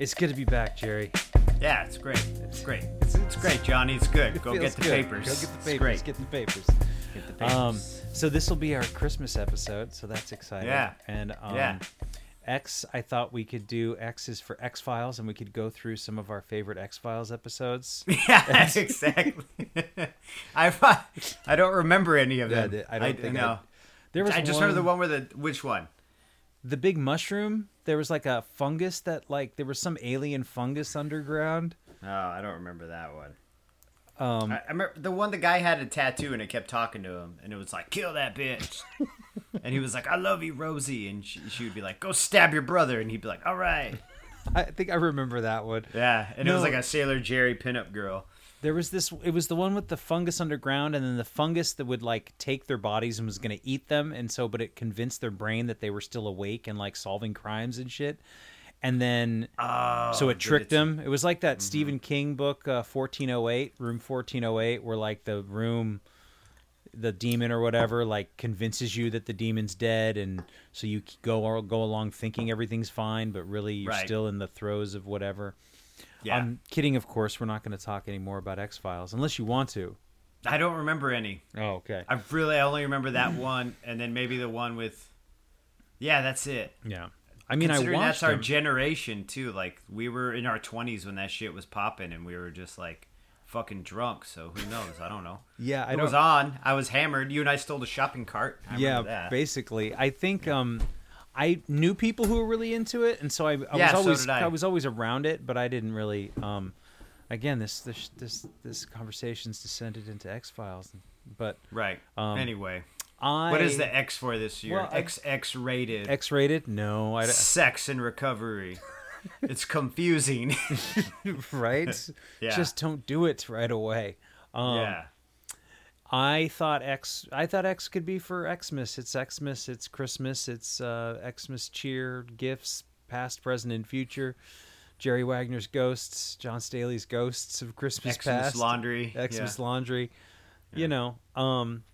It's good to be back, Jerry. Yeah, it's great. It's great. It's, it's great, Johnny. It's good. Go get the good. papers. Go get the It's papers. great. Get the papers. Get the papers. Um, so this will be our Christmas episode, so that's exciting. Yeah. And um, Yeah. X, I thought we could do X is for X Files, and we could go through some of our favorite X Files episodes. yeah, exactly. I I don't remember any of Yeah. I don't think I- There was I just remember the one where the which one? The big mushroom. There was like a fungus that like there was some alien fungus underground. Oh, I don't remember that one. Um, I, I remember the one the guy had a tattoo and it kept talking to him and it was like kill that bitch, and he was like I love you Rosie and she, she would be like go stab your brother and he'd be like all right I think I remember that one. yeah and it was like a Sailor Jerry pinup girl. There was this. It was the one with the fungus underground, and then the fungus that would like take their bodies and was going to eat them, and so, but it convinced their brain that they were still awake and like solving crimes and shit. And then, Oh, so it tricked them. It was like that Stephen King book, uh, fourteen oh eight, room fourteen oh eight, where like the room, the demon or whatever, like convinces you that the demon's dead, and so you go go along thinking everything's fine, but really you're Right. still in the throes of whatever. Yeah, I'm kidding, of course. We're not going to talk anymore about X Files unless you want to. I don't remember any. Oh, okay. I really I only remember that one and then maybe the one with. Yeah, that's it. Yeah. I mean, I watched that's our them. generation too. Like we were in our twenties when that shit was popping, and we were just like fucking drunk. So who knows? I don't know. yeah, I was on. I was hammered. You and I stole the shopping cart. I yeah, that. basically, I think um, I knew people who were really into it, and so I, I Yeah, was always did I. was always around it, but I didn't really. Um, again, this this this this conversation's descended into X Files, but right. Um, anyway, I what is the X for this year? Well, I- X X rated. X rated? No, I Sex and recovery. it's confusing. right. Yeah. Just don't do it right away. Um, yeah. I thought X. I thought X could be for Xmas. It's Xmas. It's Christmas. It's uh, Xmas cheer, gifts, past, present, and future. Jerry Wagner's ghosts, John Staley's ghosts of Christmas Xmas past, laundry. Xmas yeah. laundry. You know, um,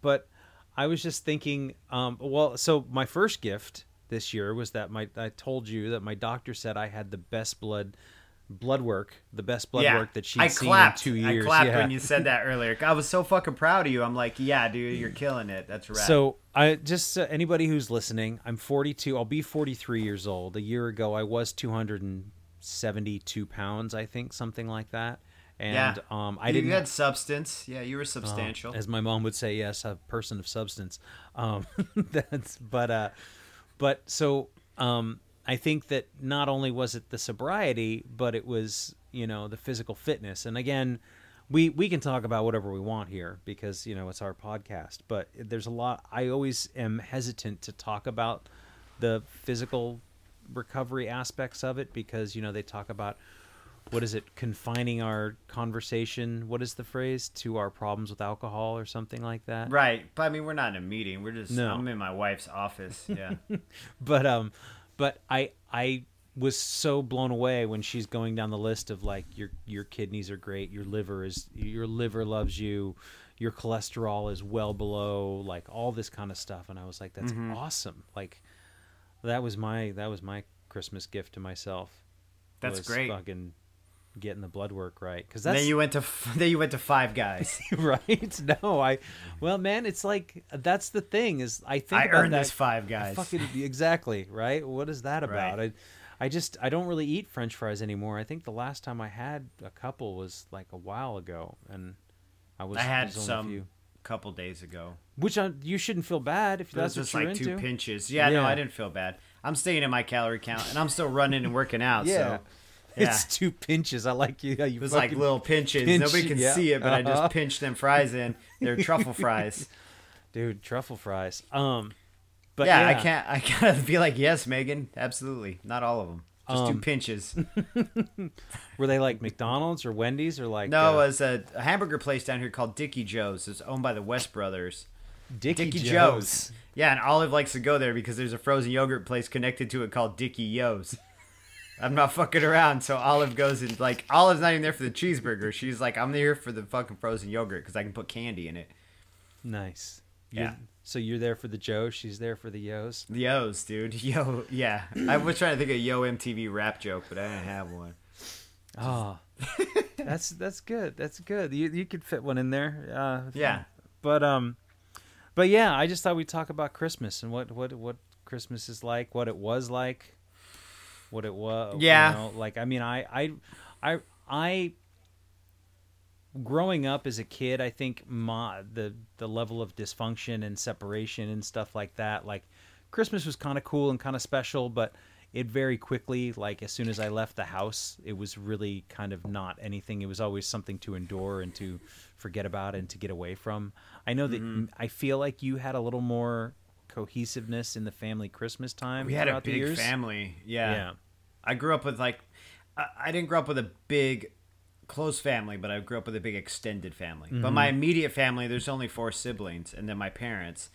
but I was just thinking. Um, well, so my first gift this year was that my I told you that my doctor said I had the best blood blood work, the best blood yeah. work that she'd I seen clapped. in two years. I clapped yeah. when you said that earlier. I was so fucking proud of you. I'm like, yeah, dude, you're killing it. That's right. So I just uh, anybody who's listening, I'm 42. I'll be 43 years old. A year ago, I was 272 pounds, I think, something like that. And yeah, um, I you didn't. had substance. Yeah, you were uh, substantial. as my mom would say, yes, a person of substance. Um, that's but uh, but so um, I think that not only was it the sobriety, but it was you know the physical fitness. And again, we we can talk about whatever we want here because you know it's our podcast. But there's a lot. I always am hesitant to talk about the physical recovery aspects of it because you know they talk about what is it confining our conversation what is the phrase to our problems with alcohol or something like that Right, but I mean, we're not in a meeting. We're just. No. I'm in my wife's office. Yeah. but um but i i was so blown away when she's going down the list of like your your kidneys are great your liver is your liver loves you your cholesterol is well below like all this kind of stuff and i was like that's Mm-hmm. awesome like that was my that was my christmas gift to myself That's great. fucking getting the blood work right because then you went to f- then you went to Five Guys. right. No, I. Well, man, it's like that's the thing is I think I about earned that, this Five Guys. Fucking exactly right. What is that about? Right. I, I just I don't really eat French fries anymore. I think the last time I had a couple was like a while ago, and I was I had was some a couple days ago. Which I, you shouldn't feel bad if that's just you're like into. two pinches. Yeah, no, I didn't feel bad. I'm staying in my calorie count, and I'm still running and working out. Yeah. So yeah. It's two pinches. I like you. You It was like little pinches. pinch- Nobody can yeah. see it, but I Uh-huh. just pinched them fries in. They're truffle fries. dude truffle fries. Um, but yeah, yeah, I can't. I gotta be like, yes, Megan, absolutely. Not all of them. Just two Um, pinches. Were they like McDonald's or Wendy's or like No, uh, it was a, a hamburger place down here called Dickie Jo's. It's owned by the West brothers. Dickie, Dickie Jo's? Joe's. Yeah, and Olive likes to go there because there's a frozen yogurt place connected to it called Dickie Yo's. I'm not fucking around, so Olive goes and like Olive's not even there for the cheeseburger. She's like, I'm there for the fucking frozen yogurt because I can put candy in it. Nice. Yeah. You're- so you're there for the Joe. She's there for the Yo's. The Yo's, dude. Yo, yeah. I was trying to think of Yo MTV rap joke, but I didn't have one. Oh, that's that's good. That's good. You you could fit one in there. Uh, Yeah. But um, but yeah, I just thought we'd talk about Christmas and what what what Christmas is like, what it was like, what it was. Yeah. You know, like I mean, I I I I. Growing up as a kid, I think my the the level of dysfunction and separation and stuff like that, like Christmas was kind of cool and kind of special, but it very quickly, like as soon as I left the house, it was really kind of not anything. It was always something to endure and to forget about and to get away from. I know that Mm-hmm. I feel like you had a little more cohesiveness in the family Christmas time. We had a big family. Yeah. Yeah. I grew up with like, I, didn't grow up with a big, close family, but I grew up with a big extended family. But Mm-hmm. my immediate family, there's only four siblings, and then my parents.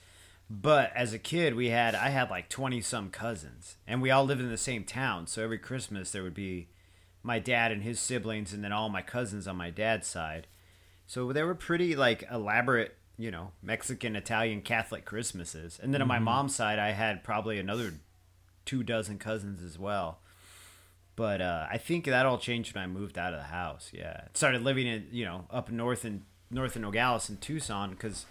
But as a kid, we had I had like twenty some cousins, and we all lived in the same town. So every Christmas there would be my dad and his siblings, and then all my cousins on my dad's side. So they were pretty like elaborate, you know, Mexican, Italian, Catholic Christmases. And then on my mom's side, I had probably another two dozen cousins as well. But uh, I think that all changed when I moved out of the house. Yeah, started living in you know up north in north in Nogales in Tucson because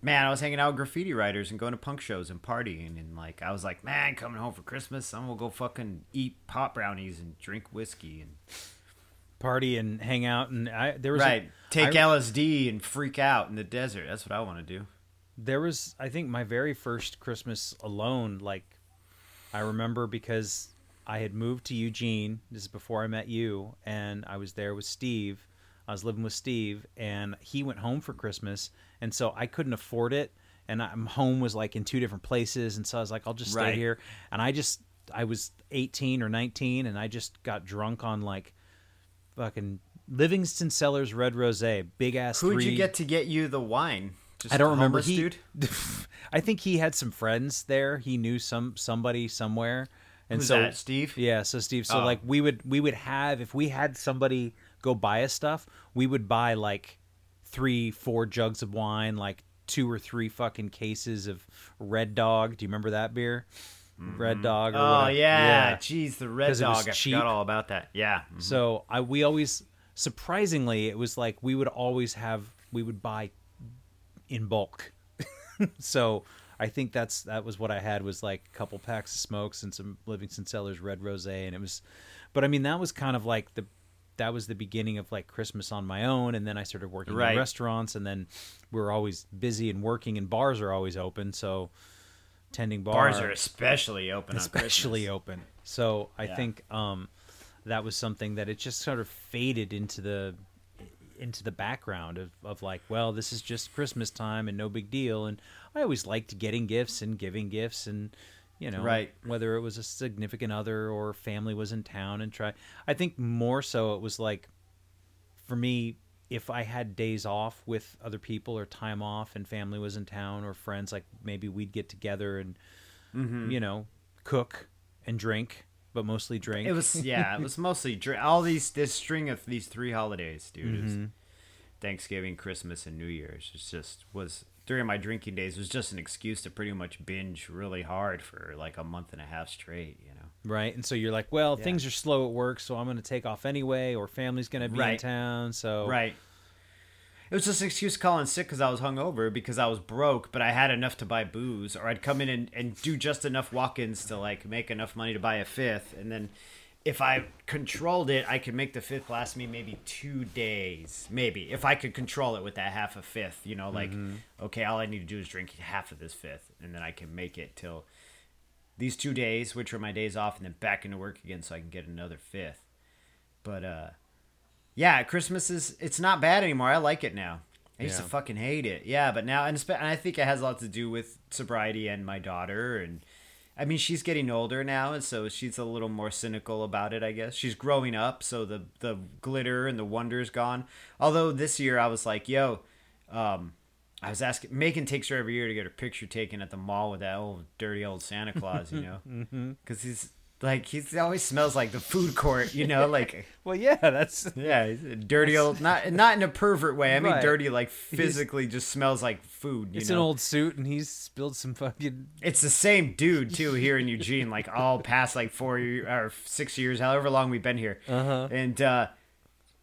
man, I was hanging out with graffiti writers and going to punk shows and partying and like I was like, man, coming home for Christmas, I'm gonna go fucking eat pot brownies and drink whiskey and Party and hang out, and I there was a- right take I- LSD and freak out in the desert. That's what I want to do. there was i think my very first christmas alone like i remember because i had moved to eugene this is before i met you and i was there with steve i was living with steve and he went home for christmas and so i couldn't afford it and i'm home was like in two different places and so i was like i'll just stay Right. here and i just i was 18 or 19 and i just got drunk on like fucking livingston cellars red rose big ass Who'd three you get to get you the wine? Just I don't remember. He, dude. I think he had some friends there. He knew some somebody somewhere, and Who's so that, Steve? yeah. So Steve, so Oh. like we would we would have if we had somebody go buy us stuff, we would buy like three, four jugs of wine, like two or three fucking cases of Red Dog. Do you remember that beer? Red mm-hmm. Dog. Or Oh whatever. yeah, jeez, the Red dog. I cheap. forgot all about that. Yeah, mm-hmm. So I we always surprisingly it was like we would always have we would buy in bulk. so I think that's that was what I had was like a couple packs of smokes and some Livingston Cellars Red Rosé and it was but I mean that was kind of like the that was the beginning of like Christmas on my own and then I started working Right. in restaurants and then we were always busy and working and bars are always open so tending bar bars are especially open. especially open. So I Yeah. think um, that was something that it just sort of faded into the into the background of, of like, well, this is just Christmas time and no big deal. And I always liked getting gifts and giving gifts and you know, Right. whether it was a significant other or family was in town and try. I think more so it was like for me if I had days off with other people or time off and family was in town or friends, like maybe we'd get together and Mm-hmm. you know, cook and drink, but mostly drink. It was yeah, it was mostly drink. all these this string of these three holidays, dude. Mm-hmm. Thanksgiving, Christmas, and New Year's. It's just was during my drinking days was just an excuse to pretty much binge really hard for like a month and a half straight. You know. right? And so you're like, well, Yeah. things are slow at work, so I'm going to take off anyway, or family's going to be in town, so Right. It was just an excuse calling sick because I was hungover because I was broke, but I had enough to buy booze, or I'd come in and, and do just enough walk-ins to like make enough money to buy a fifth, and then if I controlled it, I could make the fifth last me maybe two days, maybe if I could control it with that half a fifth. You know, like okay, all I need to do is drink half of this fifth, and then I can make it till these two days, which are my days off, and then back into work again, so I can get another fifth. But uh, yeah, Christmas is it's not bad anymore. I like it now. I used to fucking hate it. Yeah, but now and I think it has a lot to do with sobriety and my daughter and I mean she's getting older now and so she's a little more cynical about it, I guess. She's growing up, so the the glitter and the wonder is gone. Although this year I was like, "Yo, um I was asking Megan takes her every year to get her picture taken at the mall with that old dirty old Santa Claus, you know. Cuz he's like he always smells like the food court, you know, like well, yeah, that's yeah, he's a dirty old not not in a pervert way. I mean Right. dirty like physically just smells like food. You it's know? an old suit, and he's spilled some fucking. It's the same dude too here in Eugene, like all past like four or six years, however long we've been here. Uh-huh. And uh,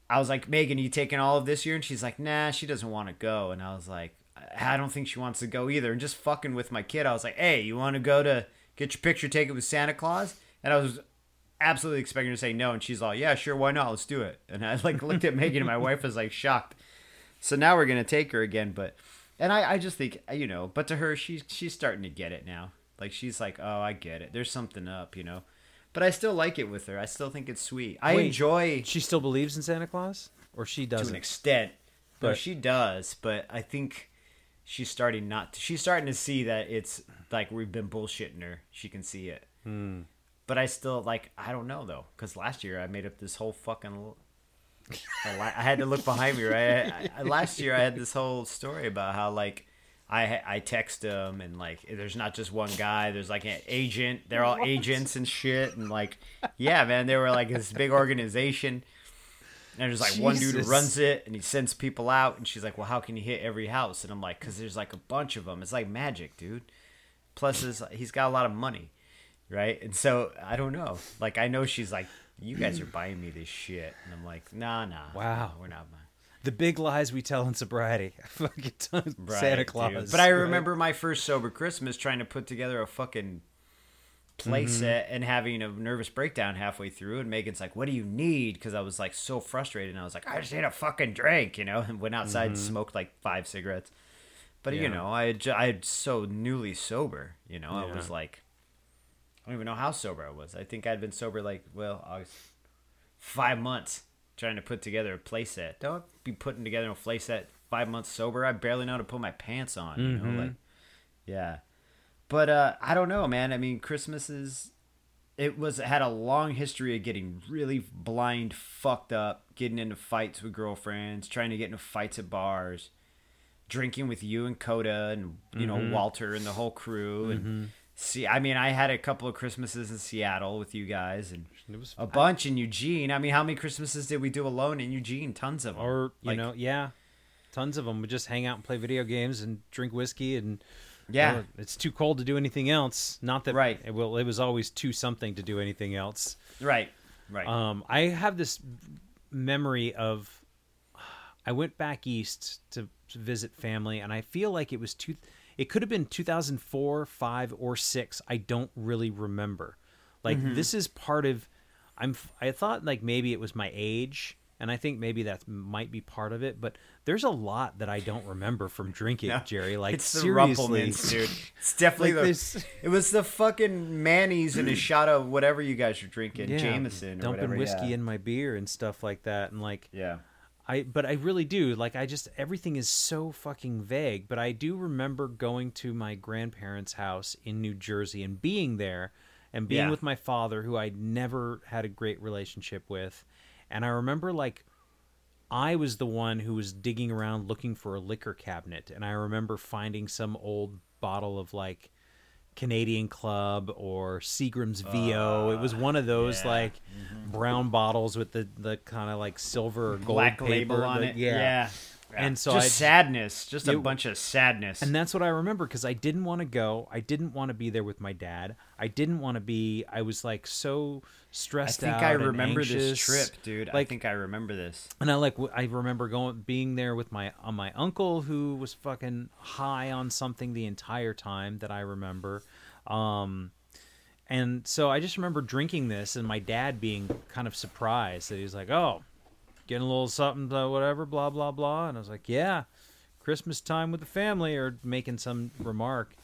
I was like, Megan, you taking all of this year? And she's like, Nah, she doesn't want to go. And I was like, I don't think she wants to go either. And just fucking with my kid, I was like, Hey, you want to go to get your picture taken with Santa Claus? And I was absolutely expecting her to say no. And she's like, Yeah, sure, why not? Let's do it. And I like looked at Megan, and my wife was like shocked. So now we're gonna take her again, but and I, I just think you know, but to her she's she's starting to get it now. Like she's like, oh, I get it. There's something up, you know. But I still like it with her. I still think it's sweet. I Wait, enjoy She still believes in Santa Claus, or she does to an extent. no, But- she does, but I think she's starting not. To, she's starting to see that it's like we've been bullshitting her. She can see it. Hmm. But I still like. I don't know though, because last year I made up this whole fucking. I had to look behind me, right? I, I, last year I had this whole story about how like. I I text them and like there's not just one guy. There's like an agent. They're all agents and shit. And like, yeah, man, they were like this big organization. And there's like one dude who runs it and he sends people out. And she's like, well, how can you hit every house? And I'm like, because there's like a bunch of them. It's like magic, dude. Plus, he's got a lot of money, right? And so I don't know. Like, I know she's like, you guys are buying me this shit. And I'm like, nah, nah. Wow. We're not buying. The big lies we tell in sobriety. Fucking ton- Santa Right, Claus. dude. But I right? remember my first sober Christmas trying to put together a fucking play Mm-hmm. set and having a nervous breakdown halfway through. And Megan's like, "What do you need?" Because I was like so frustrated. And I was like, "I just need a fucking drink," you know. And went outside and smoked like five cigarettes. But you Mm-hmm. Know, I had, I had so newly sober. You know, I was like, don't even know how sober I was. I think I'd been sober like well, five months trying to put together a play set. Don't be putting together a play set five months sober. I barely know how to put my pants on. You know, mm-hmm. like yeah. But uh, I don't know, man. I mean, Christmas is. It was had a long history of getting really blind, fucked up, getting into fights with girlfriends, trying to get into fights at bars, drinking with you and Coda and you know mm-hmm. Walter and the whole crew and mm-hmm. See. I mean, I had a couple of Christmases in Seattle with you guys and It was a bunch in Eugene. I mean, how many Christmases did we do alone in Eugene? Tons of them. or you Like, know, yeah, tons of them would just hang out and play video games and drink whiskey and yeah, it's too cold to do anything else. Not that Right. It, well, it was always too something to do anything else. right, right. Um, I have this memory of I went back east to, to visit family, and I feel like it was two. It could have been 2004, five, or six. I don't really remember. Like Mm-hmm. this is part of. I'm. I thought like maybe it was my age, and I think maybe that might be part of it. But there's a lot that I don't remember from drinking, No, Jerry. Like it's seriously, dude. It's definitely Like the. this- It was the fucking Manny's and a shot of whatever you guys were drinking, yeah, Jameson or dumping whatever. whiskey yeah. in my beer and stuff like that, and like Yeah. I but I really do. Like I just everything is so fucking vague but I do remember going to my grandparents' house in New Jersey and being there and being Yeah. with my father who I'd never had a great relationship with. And I remember like I was the one who was digging around looking for a liquor cabinet. And I remember finding some old bottle of like Canadian Club or Seagram's VO. it was one of those yeah. Mm-hmm. like brown bottles with the, the kind of like silver or gold Black paper. label on like- it. Yeah. Yeah. And so just I sadness, just a bunch of sadness. and that's what I remember because I didn't want to go. I didn't want to be there with my dad. I didn't want to be. I was like so stressed out. I think out. I remember this trip, dude. Like, I think I remember this. And I like I remember going being there with my uh, my uncle who was fucking high on something the entire time that I remember. Um and so I just remember drinking this and my dad being kind of surprised that he was like, "Oh, getting a little something uh, whatever blah blah blah." And I was like, "Yeah, Christmas time with the family or making some remark."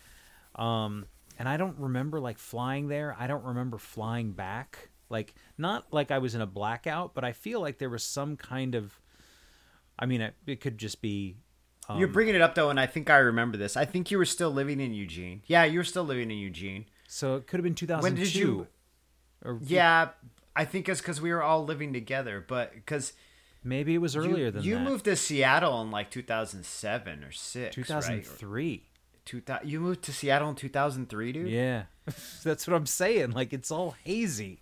Um and I don't remember like flying there. I don't remember flying back. Like not like I was in a blackout, but I feel like there was some kind of I mean, it, it could just be um, You're bringing it up though, and I think I remember this. I think you were still living in Eugene. Yeah, you were still living in Eugene. so it could have been 2002. When did you? Or Yeah, I think it's because we were all living together. But because maybe it was earlier you, than you that. moved to Seattle in like 2007 or six, right? 2003. Two thousand. You moved to Seattle in 2003, dude. Yeah, that's what I'm saying. Like it's all hazy.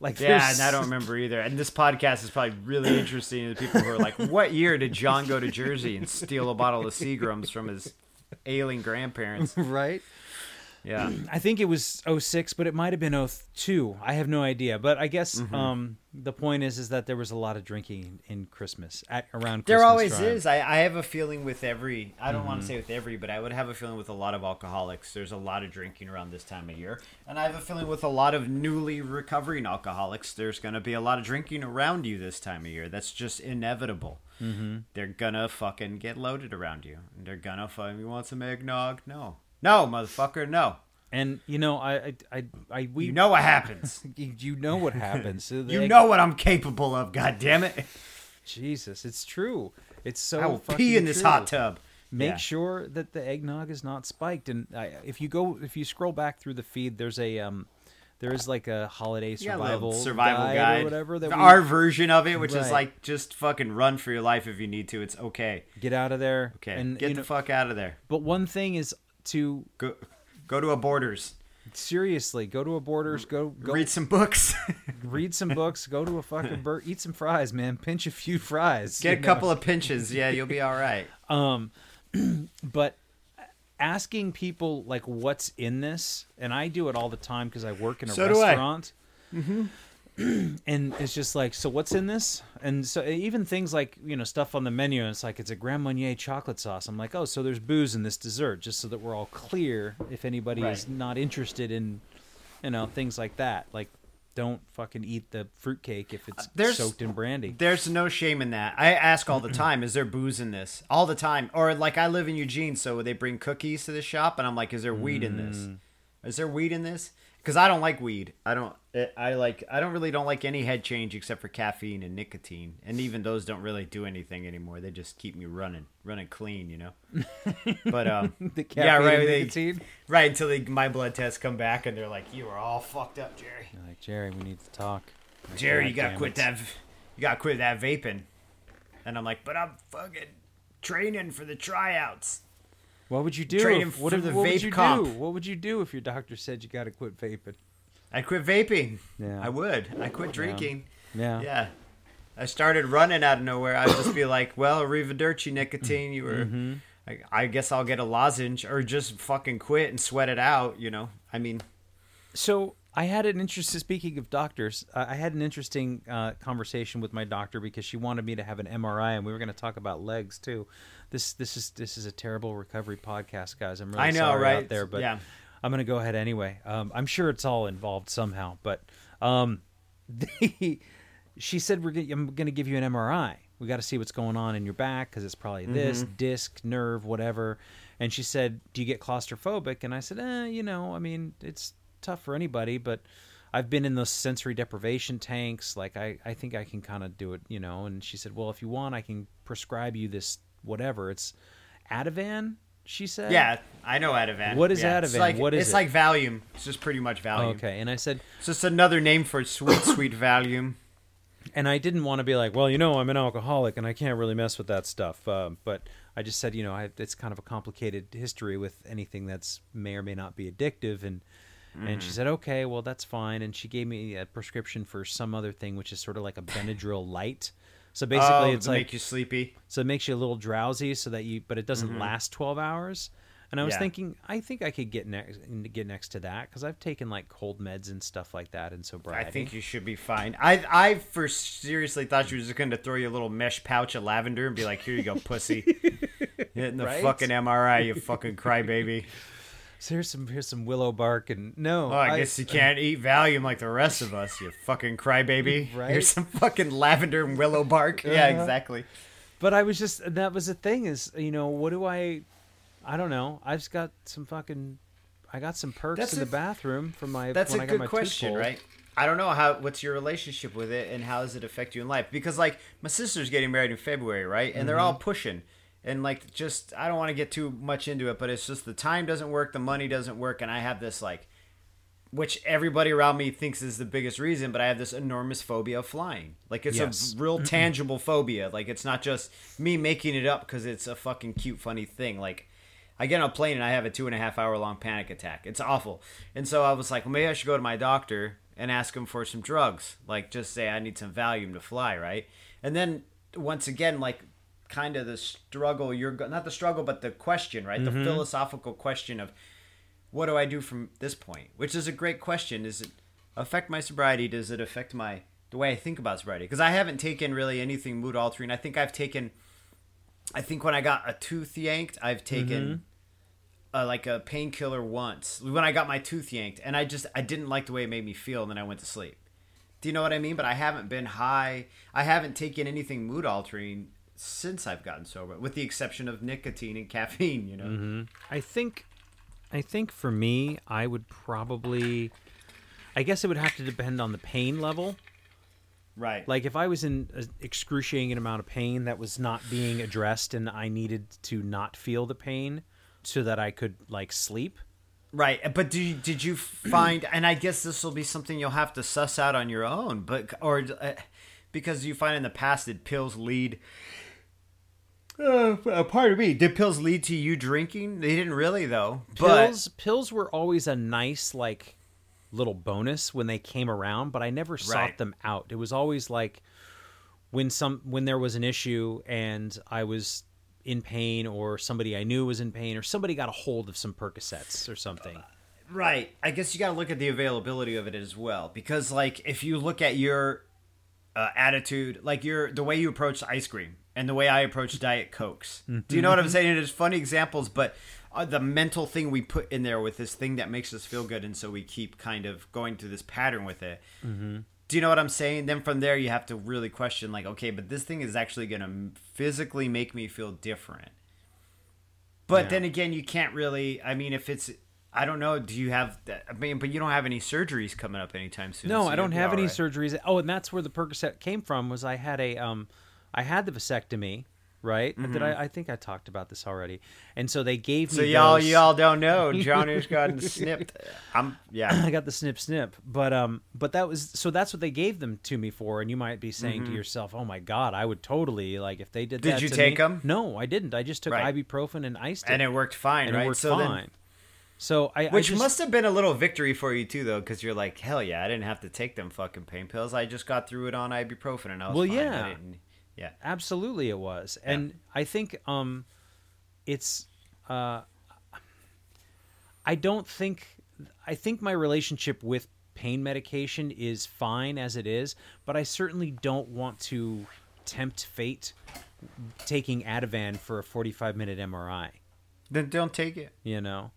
Like Yeah, there's- and I don't remember either. And this podcast is probably really interesting to people who are like, "What year did John go to Jersey and steal a bottle of Seagrams from his ailing grandparents?" right. Yeah, I think it was 06, but it might have been 02. I have no idea. But I guess Mm-hmm. um, the point is is that there was a lot of drinking in Christmas at around. there Christmas always time. is. I, I have a feeling with every. I don't want Mm-hmm. to say with every, but I would have a feeling with a lot of alcoholics. There's a lot of drinking around this time of year, and I have a feeling with a lot of newly recovering alcoholics, there's going to be a lot of drinking around you this time of year. That's just inevitable. Mm-hmm. They're gonna fucking get loaded around you. And they're gonna fucking. You want some eggnog? No, no, motherfucker, no. And you know, I, I, I, I we You know what happens. you, know what happens. You know what I'm capable of. God damn it! Jesus, it's true. It's so. I will pee in this true. hot tub. Make Yeah. sure that the eggnog is not spiked. And I, if you go, if you scroll back through the feed, there's a um, there is like a holiday Yeah, survival survival guide, guide, or whatever that we our version of it, which is like just fucking run for your life if you need to. It's okay. get out of there. Okay, and get the know, fuck out of there. but one thing is to Go, go to a Borders. seriously go to a Borders, go go Read some books. read some books, go to a fucking bur- eat some fries, man. Pinch a few fries. Get a know? couple of pinches. Yeah, you'll be all right. Um, but asking people like what's in this, and I do it all the time because I work in a So do I. restaurant. and it's just like, so what's in this? And so even things like you know stuff on the menu, and it's like it's a Grand Marnier chocolate sauce. I'm like, oh, so there's booze in this dessert, just so that we're all clear. If anybody is not interested in, you know, things like that, like don't fucking eat the fruitcake if it's Uh, there's- soaked in brandy. There's no shame in that. I ask all the time, is there booze in this? All the time. Or like I live in Eugene, so they bring cookies to the shop, and I'm like, is there weed in this? Mm. Is there weed in this? Because I don't like weed. I don't. I like. I don't really don't like any head change except for caffeine and nicotine, and even those don't really do anything anymore. They just keep me running, running clean, you know. But um, the caffeine yeah, right. and they- nicotine. right until they, my blood tests come back, and they're like, "You are all fucked up, Jerry." You're like Jerry, we need to talk. Like, Jerry, "God you gotta quit it." that. You gotta quit that vaping. And I'm like, but I'm fucking training for the tryouts. What would you do? Training if, what, for if- the what would vape you comp. do? What would you do if your doctor said you got to quit vaping? I quit vaping. Yeah. I would. I quit drinking. Yeah. Yeah. I started running out of nowhere. I'd just be like, well, Arrivederci nicotine. You were. Mm-hmm. I, I guess I'll get a lozenge or just fucking quit and sweat it out. You know. I mean, So I had an interesting. Speaking of doctors, uh, I had an interesting uh, conversation with my doctor because she wanted me to have an MRI, and we were going to talk about legs too. This this is this is a terrible recovery podcast, guys. I'm really I know, sorry right? out there, but Yeah. I'm going to go ahead anyway. Um, I'm sure it's all involved somehow, but um, the, she said we're gonna, I'm going to give you an MRI. We got to see what's going on in your back because it's probably this Mm-hmm. disc, nerve, whatever. And she said, "Do you get claustrophobic?" And I said, "Eh, you know, I mean, it's tough for anybody, but I've been in those sensory deprivation tanks. Like, I, I think I can kind of do it, you know." And she said, "Well, if you want, I can prescribe you this whatever. It's Ativan." She said, yeah, I know Ativan. What is yeah. It's Ativan? like, What is it's it? like Valium. It's just pretty much Valium. Okay, and I said, It's just another name for sweet, sweet Valium. and I didn't want to be like, well, you know, I'm an alcoholic and I can't really mess with that stuff. Um, but I just said, you know, I, it's kind of a complicated history with anything that's may or may not be addictive. And and she said, okay, well, that's fine. And she gave me a prescription for some other thing, which is sort of like a Benadryl light, So basically, oh, it's like make you sleepy. so it makes you a little drowsy, so that you, but it doesn't Mhm. last twelve hours. And I was Yeah. thinking, I think I could get next get next to that because I've taken like cold meds and stuff like that in sobriety. I think you should be fine. I I for seriously thought you was just going to throw you a little mesh pouch of lavender and be like, "Here you go, pussy." Hitting the Right? fucking MRI, you fucking crybaby. So here's some here's some willow bark and no. Oh, I, guess you can't eat Valium like the rest of us, you fucking crybaby. Right? Here's some fucking lavender and willow bark. Yeah, Uh-huh. exactly. But I was just that was the thing is you know what do I, I don't know. I've just got some fucking, I got some perks That's in a- the bathroom from my. That's a I good my question, right? I don't know how what's your relationship with it and how does it affect you in life? Because like my sister's getting married in February, right? And they're Mm-hmm. all pushing. And like just I don't want to get too much into it, but it's just the time doesn't work, the money doesn't work, and I have this like which everybody around me thinks is the biggest reason, but I have this enormous phobia of flying. Like it's Yes. a real tangible phobia. Like it's not just me making it up because it's a fucking cute, funny thing. Like I get on a plane and I have a two and a half hour long panic attack. It's awful. And so I was like, well, maybe I should go to my doctor and ask him for some drugs. Like just say I need some Valium to fly, right? And then once again, like kind of the struggle you're go- not the struggle, but the question, right? The philosophical question of what do I do from this point? Which is a great question. Does it affect my sobriety? Does it affect my the way I think about sobriety? Because I haven't taken really anything mood altering. I think I've taken. I think when I got a tooth yanked, I've taken uh, like a painkiller once. When I got my tooth yanked, and I just I didn't like the way it made me feel, and then I went to sleep. Do you know what I mean? But I haven't been high. I haven't taken anything mood altering since I've gotten sober, with the exception of nicotine and caffeine. You know. I think, I think for me, I would probably, I guess it would have to depend on the pain level. Right. Like if I was in an excruciating amount of pain that was not being addressed, and I needed to not feel the pain so that I could like sleep. Right, but did you, did you find? And I guess this will be something you'll have to suss out on your own. But or uh, because you find in the past that pills lead? Uh, pardon me. Did pills lead to you drinking? They didn't really though. Pills, pills were always a nice like little bonus when they came around, but I never sought Right. them out. It was always like when some when there was an issue and I was in pain or somebody I knew was in pain or somebody got a hold of some Percocets or something. But right, I guess you got to look at the availability of it as well. Because like if you look at your uh, attitude, like your the way you approach ice cream and the way I approach diet cokes. Do you know what I'm saying? It's funny examples, but uh, the mental thing we put in there with this thing that makes us feel good, and so we keep kind of going through this pattern with it. Mm-hmm. Do you know what I'm saying? Then from there, you have to really question, like, okay, but this thing is actually going to physically make me feel different. But Yeah. then again, you can't really. I mean, if it's, I don't know. Do you have? I mean, but you don't have any surgeries coming up anytime soon. No, so I don't have any right. surgeries. Oh, and that's where the Percocet came from. Was I had a um, I had the vasectomy, right? Did I? I think I talked about this already. And so they gave me. Mm-hmm. So y'all, those- y'all don't know. Johnny's gotten snipped. I'm yeah. I got the snip snip, but um, but that was so that's what they gave them to me for, and you might be saying to yourself, "Oh my God, I would totally like if they did." Mm-hmm. Did that you to take them? No, I didn't. I just took Right. ibuprofen and iced it, and it worked fine, and right? it worked so fine. so I, which I just, must have been a little victory for you too, though, because you're like, hell yeah, I didn't have to take them fucking pain pills. I just got through it on ibuprofen, and I was Well, fine. Yeah. Yeah. absolutely it was, and I think um, it's uh, I don't think I think my relationship with pain medication is fine as it is, but I certainly don't want to tempt fate taking Ativan for a 45 minute MRI, Then don't take it. you know?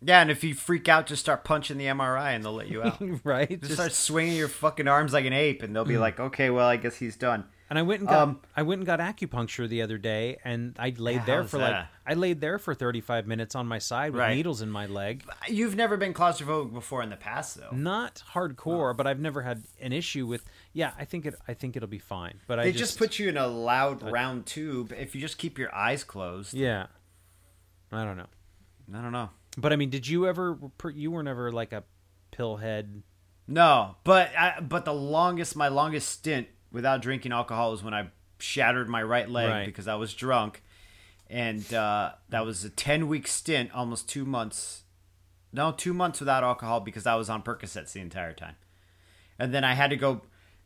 Yeah, and if you freak out, just start punching the MRI, and they'll let you out. right? just, Just- start swinging your fucking arms like an ape, and they'll be like, okay, well, I guess he's done. And I went and got Um, I went and got acupuncture the other day and I laid Yeah, there for like? I laid there for 35 minutes on my side with Right. needles in my leg. You've never been claustrophobic before in the past, though. Not hardcore, but I've never had an issue with yeah, I think it I think it'll be fine. But I They just, just put you in a loud round tube. If you just keep your eyes closed, Yeah. I don't know. I don't know. But I mean, did you ever you were never like a pill head No, but I, but the longest, my longest stint without drinking alcohol was when I shattered my right leg Right. because I was drunk, and uh, that was a ten week stint, almost two months. No, two months without alcohol because I was on Percocets the entire time, and then I had to go.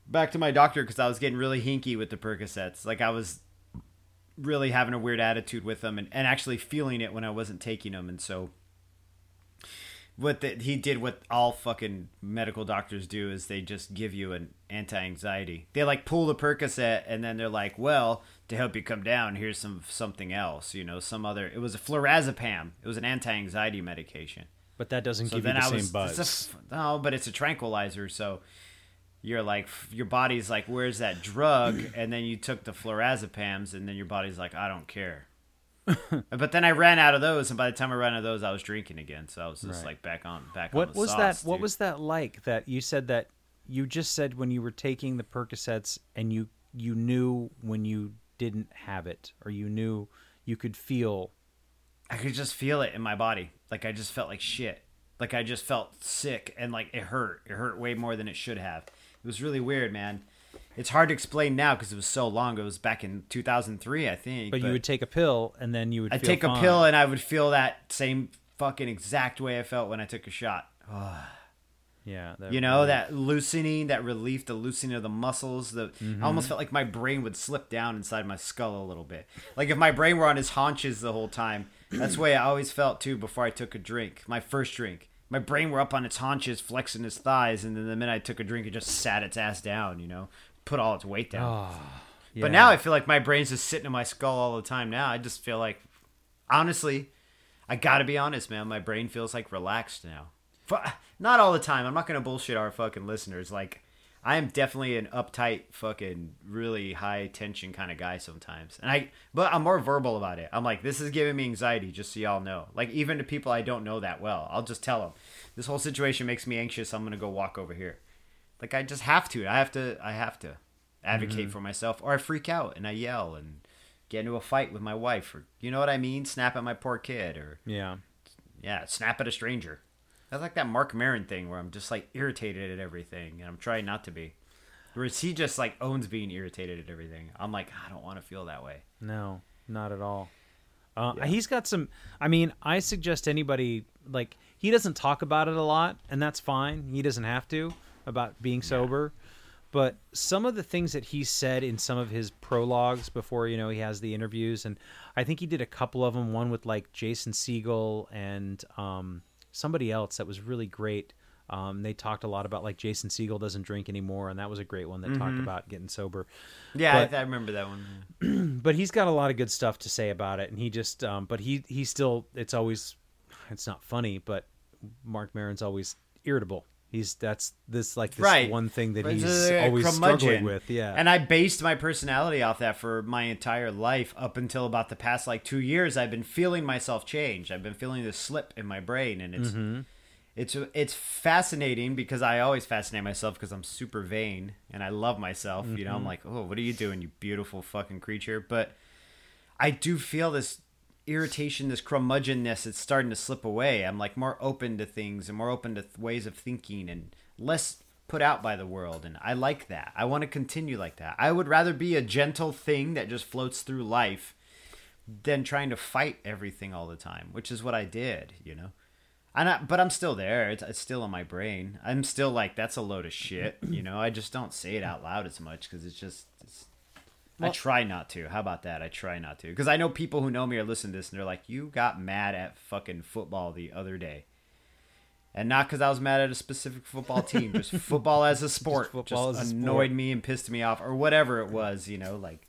back to my doctor because I was getting really hinky with the Percocets. Like I was really having a weird attitude with them and, and actually feeling it when I wasn't taking them. And so what the, he did what all fucking medical doctors do is they just give you an anti-anxiety. They like pull the Percocet and then they're like, "Well, to help you come down, here's some something else, you know, some other it was a flurazepam. It was an anti-anxiety medication." But that doesn't So give you the I same was buzz. a- no, but it's a tranquilizer, so you're like your body's like, "Where's that drug?" and then you took the flurazepams and then your body's like, "I don't care." but then I ran out of those, and by the time I ran out of those, I was drinking again. So I was just Right. like back on back. what on the was sauce, that? What was that like? That you said that you just said when you were taking the Percocets and you you knew when you didn't have it, or you knew you could feel. I could just feel it in my body. Like I just felt like shit. Like I just felt sick and like it hurt. It hurt way more than it should have. It was really weird, man. It's hard to explain now because it was so long. It was back in 2003, I think. But, you would take a pill and then you would. I'd feel take a pill and I would feel that same fucking exact way I felt when I took a shot. Yeah, that You know, really- that loosening, that relief, the loosening of the muscles. The Mm-hmm. I almost felt like my brain would slip down inside my skull a little bit. Like if my brain were on his haunches the whole time. That's the way I always felt too before I took a drink. My first drink. My brain were up on its haunches, flexing its thighs, and then the minute I took a drink, it just sat its ass down, you know? Put all its weight down. Oh, But now I feel like my brain's just sitting in my skull all the time. Now I just feel like, honestly, I gotta be honest, man. My brain feels like relaxed now. Not all the time. I'm not gonna bullshit our fucking listeners. Like, I am definitely an uptight, fucking, really high tension kind of guy sometimes. And I, but I'm more verbal about it. I'm like, this is giving me anxiety, just so y'all know. Like, even to people I don't know that well, I'll just tell them, this whole situation makes me anxious. I'm gonna go walk over here. Like, I just have to. I have to. I have to advocate for myself, or I freak out and I yell and get into a fight with my wife, or you know what I mean? Snap at my poor kid, or yeah, yeah, snap at a stranger. That's like that Marc Maron thing where I'm just like irritated at everything, and I'm trying not to be. Whereas he just like owns being irritated at everything. I'm like, I don't want to feel that way. no, not at all. Uh, He's got some. I mean, I suggest anybody like he doesn't talk about it a lot, and that's fine. He doesn't have to about being sober. But some of the things that he said in some of his prologues before you know he has the interviews, and I think he did a couple of them. One with like Jason Segel and um, somebody else that was really great. Um, they talked a lot about like Jason Segel doesn't drink anymore, and that was a great one that talked about getting sober Yeah, But- I, I remember that one. but he's got a lot of good stuff to say about it and he just um but he he still it's always it's not funny but Marc Maron's always irritable he's that's this like this Right. one thing that he's always struggling with yeah And I based my personality off that for my entire life up until about the past like two years. I've been feeling myself change. I've been feeling this slip in my brain, and it's Mm-hmm. it's it's fascinating because I always fascinate myself because I'm super vain and I love myself. You Mm-hmm. know, I'm like, oh, what are you doing, you beautiful fucking creature? But I do feel this irritation, this curmudgeonness. It's starting to slip away. I'm like more open to things and more open to th- ways of thinking and less put out by the world. And I like that. I want to continue like that. I would rather be a gentle thing that just floats through life than trying to fight everything all the time, which is what I did, you know. And I, but I'm still there. It's, it's still in my brain. I'm still like, that's a load of shit, you know. I just don't say it out loud as much because it's just. It's, I try not to. How about that? I try not to because I know people who know me are listening to this and they're like, "You got mad at fucking football the other day," and not because I was mad at a specific football team, just football as a sport, just, football as a annoyed sport. me and pissed me off, or whatever it was. You know, like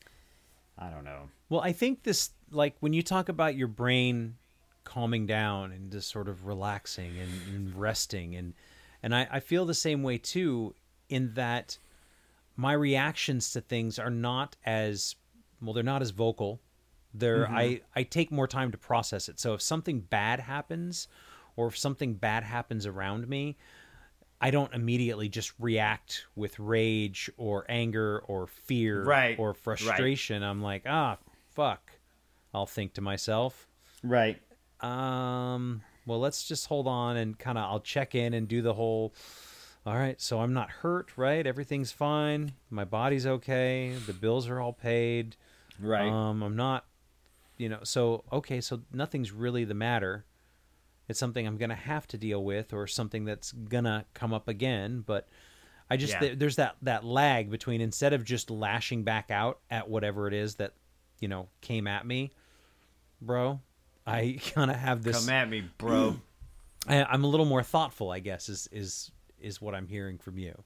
I don't know. well i think this like when you talk about your brain calming down and just sort of relaxing and, and resting and and I, I feel the same way too in that my reactions to things are not as well they're not as vocal. They're i i take more time to process it. So if something bad happens or if something bad happens around me i don't immediately just react with rage or anger or fear Right, or right. frustration. I'm like ah fuck. I'll think to myself. Right. um well let's just hold on and kind of i'll check in and do the whole all right so i'm not hurt right everything's fine my body's okay the bills are all paid Right. um i'm not you know so okay so nothing's really the matter it's something i'm gonna have to deal with or something that's gonna come up again but I just Yeah. th- there's that that lag between instead of just lashing back out at whatever it is that you know came at me, bro. I kind of have this. Come at me, bro. I, I'm a little more thoughtful, I guess, is is is what I'm hearing from you.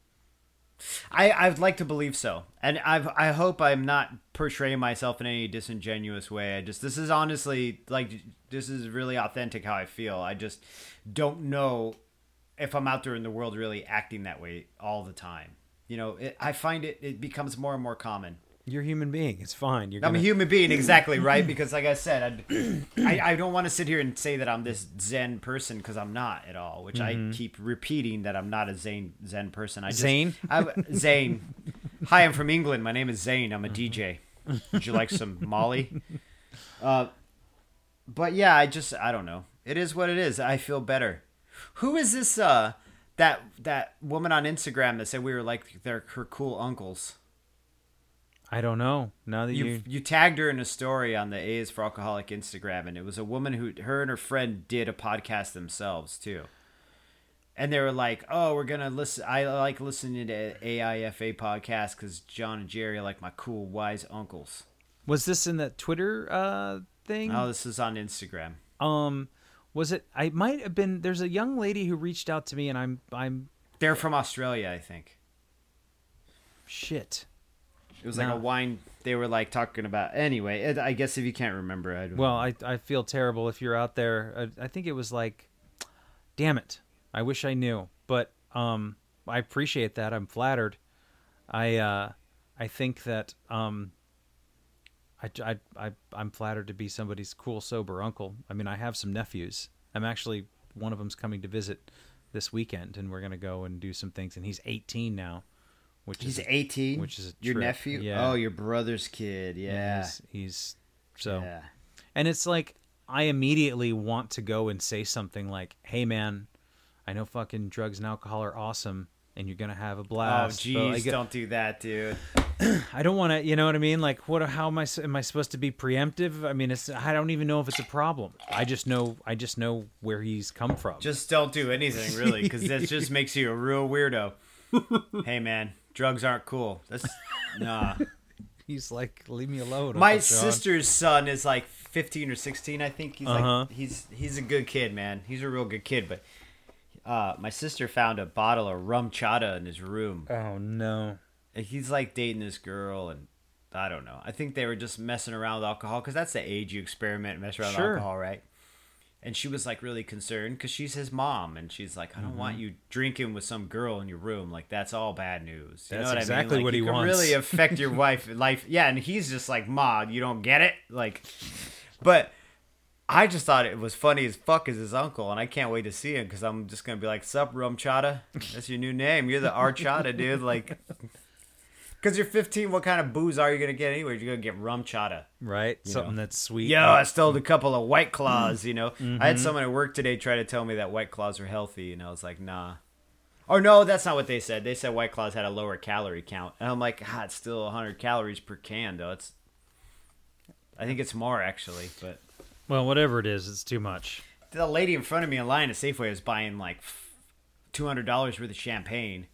I I'd like to believe so, and I've I hope I'm not portraying myself in any disingenuous way. I just this is honestly like this is really authentic how I feel. I just don't know if I'm out there in the world really acting that way all the time. You know, it, I find it it becomes more and more common. You're a human being. It's fine. You're I'm gonna, a human being, exactly right. Because, like I said, I'd, I I don't want to sit here and say that I'm this Zen person because I'm not at all. Which I keep repeating that I'm not a Zen Zen person. I just, Zane? I, Zane. Hi, I'm from England. My name is Zane. I'm a DJ. Would you like some Molly? Uh, but yeah, I just I don't know. It is what it is. I feel better. Who is this? Uh, that that woman on Instagram that said we were like their her cool uncles. I don't know. Now that you, you you tagged her in a story on the A's for Alcoholic Instagram, and it was a woman who her and her friend did a podcast themselves too. And they were like, "Oh, we're gonna listen. I like listening to AIFA podcast because John and Jerry are like my cool wise uncles." was this in that Twitter uh thing? Oh, this is on Instagram. um, was it? I might have been. There's a young lady who reached out to me, and I'm I'm They're from Australia, I think. shit. It was like No. a wine. They were like talking about. Anyway, it, I guess if you can't remember, I don't. Well, I I feel terrible if you're out there. I, I think it was like, damn it. I wish I knew, but um, I appreciate that. I'm flattered. I uh, I think that um, I I I I'm flattered to be somebody's cool sober uncle. I mean, I have some nephews. I'm actually one of them's coming to visit this weekend, and we're gonna go and do some things. And he's 18 now, which he's is 18. which is a your trip. nephew. Oh, yeah. Oh, your brother's kid. Yeah. He's, he's so. Yeah. And it's like I immediately want to go and say something like, "Hey, man, I know fucking drugs and alcohol are awesome, and you're gonna have a Oh, blast." I jeez, don't do that, dude. I don't want to. You know what I mean? Like, what? How am I? Am I supposed to be preemptive? I mean, it's. I don't even know if it's a problem. I just know. I just know where he's come from. Just don't do anything, really, because that just makes you a real weirdo. hey, man, drugs aren't cool. That's nah. he's like, leave me alone. My Uncle John." sister's son is like 15 or 16, I think. He's Uh-huh. like he's he's a good kid, man. He's a real good kid, but uh, my sister found a bottle of RumChata in his room. Oh no. And he's like dating this girl, and I don't know. I think they were just messing around with alcohol because that's the age you experiment and mess around Sure. with alcohol, right? And she was like really concerned because she's his mom, and she's like, "I don't want mm-hmm. you drinking with some girl in your room. Like that's all bad news." You That's know what exactly I mean? Like, what he can wants. Really affect your wife life. Yeah, and he's just like, "Ma, you don't get it." Like, but I just thought it was funny as fuck as his uncle, and I can't wait to see him because I'm just gonna be like, "Sup, RumChata? That's your new name. You're the R chata, dude." Like. Because you're 15, what kind of booze are you gonna get anyway? You're gonna get RumChata. Right? Something know. that's sweet. Yo, I stole a couple of White Claws. You know, I Mm-hmm. had someone at work today try to tell me that White Claws are healthy, and I was like, nah. Or no, that's not what they said. They said White Claws had a lower calorie count, and I'm like, ah, it's still 100 calories per can, though. It's, I think it's more actually, but Well, whatever it is, it's too much. the lady in front of me in line at Safeway was buying like $200 worth of champagne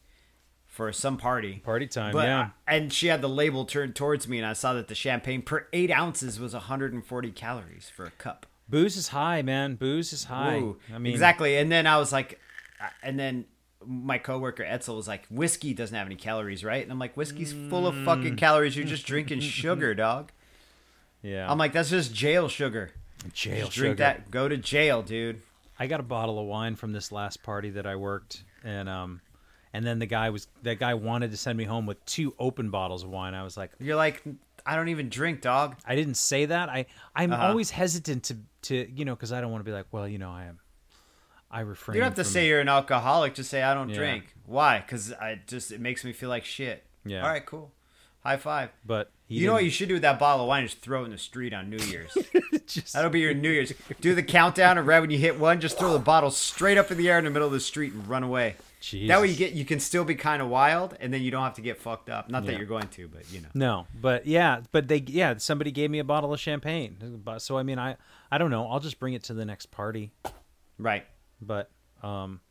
for some party. Party time. But yeah. and she had the label turned towards me, and I saw that the champagne per eight ounces was 140 calories for a cup. Booze is high, man. Booze is high. Ooh, I mean, exactly. And then I was like, uh, and then my coworker Etzel was like, whiskey doesn't have any calories, right? And I'm like, whiskey's full of Mm. fucking calories. You're just drinking sugar, dog. Yeah. I'm like, that's just jail sugar. jail Just drink that. Go to jail, dude. I got a bottle of wine from this last party that I worked, and um, and then the guy was that guy wanted to send me home with two open bottles of wine. I was like, You're like, I don't even drink, dog. I didn't say that. I I'm Uh-huh. always hesitant to to you know because I don't want to be like, well, you know, I am. I refrain. You don't have to from- say you're an alcoholic. Just say I don't Yeah. drink. Why? Because I just it makes me feel like shit. Yeah. All right, cool. High five. but You know what you should do with that bottle of wine? Just throw it in the street on New Year's. just That'll be your New Year's. Do the countdown, and right when you hit one, just throw the bottle straight up in the air in the middle of the street and run away. That way you get you can still be kind of wild, and then you don't have to get fucked up. Not that Yeah. you're going to, but you know. No, but yeah, but they yeah, somebody gave me a bottle of champagne. But- So I mean, I I don't know. I'll just bring it to the next party. Right. But um,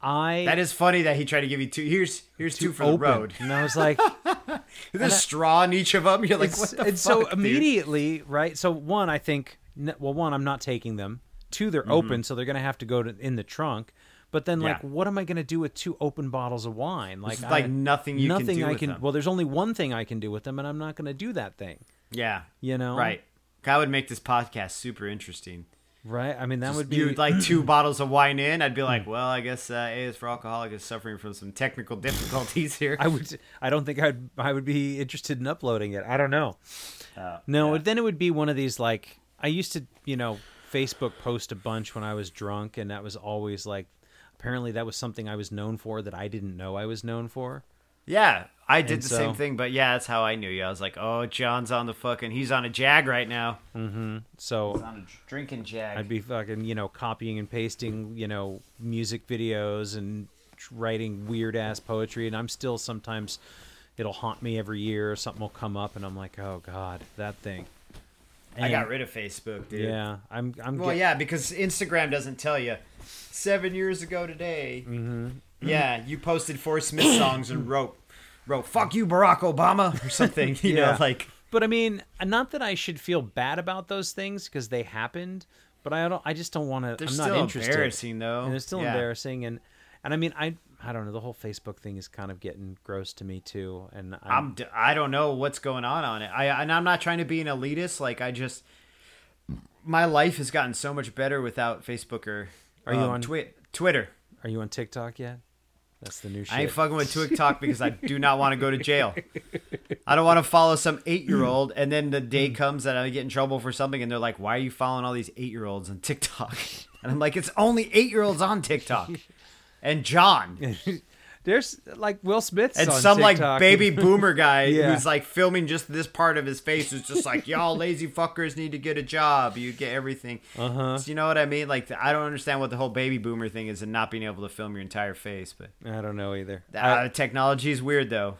I That is funny that he tried to give you two. Here's here's two for open. the road. and I was like, There's a straw in each of them. You're like, it's, what the it's fuck? so dude? immediately right. So one, I think, well, one, I'm not taking them. Two, they're open, so they're gonna have to go to, in the trunk. But then, like. Yeah. what am I gonna do with two open bottles of wine? Like, There's, like, I- nothing you can nothing do I with can. them. Well, there's only one thing I can do with them, and I'm not gonna do that thing. Yeah. You know, Right. That would make this podcast super interesting. Right. I mean, that would be you like two bottles of wine in. I'd be like, well, I guess uh, A is for alcoholic is suffering from some technical difficulties here. I would. I don't think I'd. I would be interested in uploading it. I don't know. Uh, No, yeah. then it would be one of these like I used to, you know, Facebook post a bunch when I was drunk, and that was always like. Apparently, that was something I was known for that I didn't know I was known for. Yeah, I did And the so- same thing, but yeah, that's how I knew you. I was like, oh, John's on the fucking, he's on a jag right now. Mm-hmm. So He's on a drinking jag. I'd be fucking, you know, copying and pasting, you know, music videos and writing weird ass poetry, and I'm still sometimes it'll haunt me every year. Or something will come up, and I'm like, oh god, that thing. I got rid of Facebook, dude. Yeah, I'm. I'm. Well, get- yeah, because Instagram doesn't tell you. Seven years ago today, mm-hmm. yeah, you posted four Smith songs and wrote, wrote "fuck you, Barack Obama" or something. You Yeah. know, like But I mean, not that I should feel bad about those things because they happened, but I don't. I just don't want to. they're I'm still not interested. embarrassing though. And it's still Yeah. embarrassing, and and I mean, I I don't know. The whole Facebook thing is kind of getting gross to me too, and I'm, I'm d- I don't know what's going on on it. I and I'm not trying to be an elitist. Like I just my life has gotten so much better without Facebook or Are you um, on- Twi- Twitter? Are you on TikTok yet? That's the new shit. I ain't fucking with TikTok because I do not want to go to jail. I don't want to follow some eight year old and then the day comes that I get in trouble for something and they're like, "Why are you following all these eight year olds on TikTok?" And I'm like, "It's only eight year olds on TikTok." And John There's like Will Smith's and some like baby boomer guy Yeah. who's like filming just this part of his face who's just like y'all lazy fuckers need to get a job. You get everything. Uh-huh. So you know what i mean? Like i don't understand what the whole baby boomer thing is and not being able to film your entire face but I don't know either. uh, I- technology is weird though.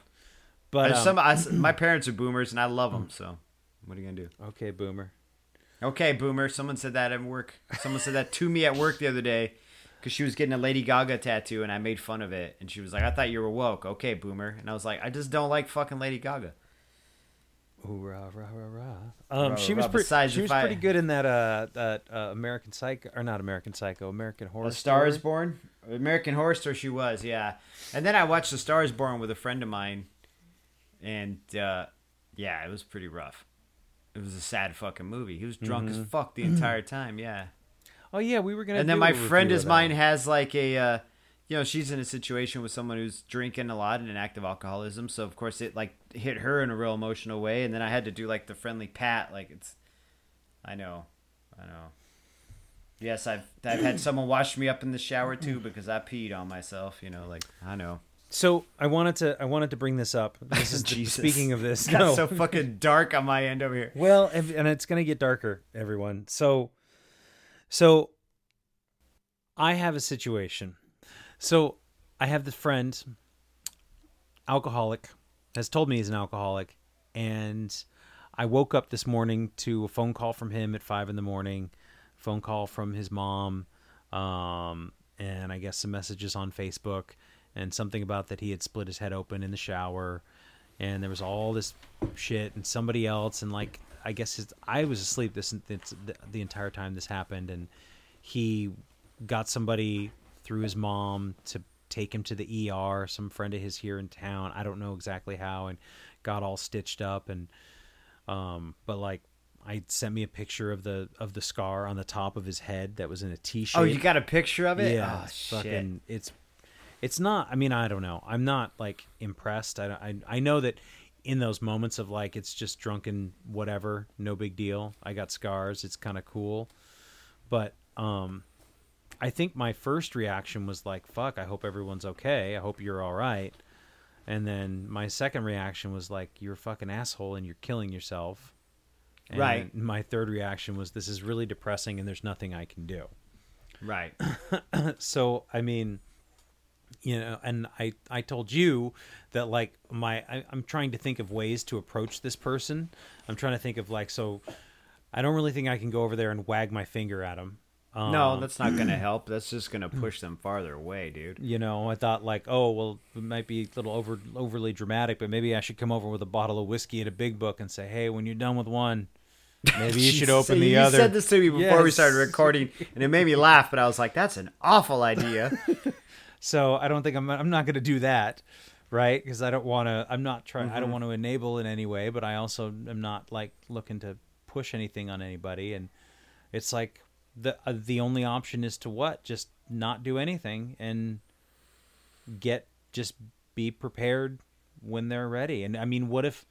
But um, some I, my parents are boomers and i love them so what are you gonna do? Okay, boomer. okay boomer. Someone said that at work. Someone said that to me at work the other day because she was getting a Lady Gaga tattoo and I made fun of it. And she was like, I thought you were woke. Okay, boomer. And I was like, I just don't like fucking Lady Gaga. Ooh, rah, rah, rah, rah. Um, Rah, she rah, was pretty. She was I- pretty good in that. Uh, that uh, American Psycho or not American Psycho, American Horror. A Star is Born? American Horror Story, she was, yeah. And then I watched The Star is Born with a friend of mine. And, uh, yeah, it was pretty rough. It was a sad fucking movie. He was drunk Mm-hmm. as fuck the entire time, yeah. Oh yeah, we were gonna. and then my friend is mine has like a uh you know she's in a situation with someone who's drinking a lot and in active alcoholism so of course it like hit her in a real emotional way and then i had to do like the friendly pat like it's i know i know yes i've i've had someone wash me up in the shower too because i peed on myself you know like i know So I wanted to. I wanted to bring this up. This is the, speaking of this. got No. so fucking dark on my end over here Well, and it's gonna get darker, everyone. So, so I have a situation. So I have this friend, alcoholic, has told me he's an alcoholic, and I woke up this morning to a phone call from him at five in the morning, phone call from his mom, um, and I guess some messages on Facebook, and something about that he had split his head open in the shower, and there was all this shit, and somebody else, and like I guess his, I was asleep this, this the, entire time this happened, and he got somebody through his mom to take him to the ER, some friend of his here in town. I don't know exactly how, and got all stitched up and um, but like I sent me a picture of the of the scar on the top of his head that was in a T shape. oh you got a picture of it yeah, oh, it's shit. fucking it's it's not. I mean, I don't know. I'm not like impressed. I I I know that in those moments of like it's just drunken whatever, no big deal. I got scars. It's kind of cool, but um. I think my first reaction was like, "Fuck! I hope everyone's okay. I hope you're all right." And then my second reaction was like, "You're a fucking asshole and you're killing yourself." And Right. My third reaction was, "This is really depressing and there's nothing I can do." right so I mean, you know, and I I told you that like my I, I'm trying to think of ways to approach this person. I'm trying to think of like so. I don't really think I can go over there and wag my finger at him no, Um, that's not going to help. That's just going to push them farther away, dude. you know, I thought like, oh, well, it might be a little over overly dramatic, but maybe I should come over with a bottle of whiskey and a big book and say, hey, when you're done with one, maybe you should open the you other. You said this to me before we started recording, and it made me laugh. But I was like, "That's an awful idea." So I don't think I'm I'm not going to do that, right? Because I don't want to. I'm not trying. I don't Mm-hmm. want to enable in any way, but I also am not like looking to push anything on anybody. And it's like the uh, the only option is to what? Just not do anything and get just be prepared when they're ready. And I mean, what if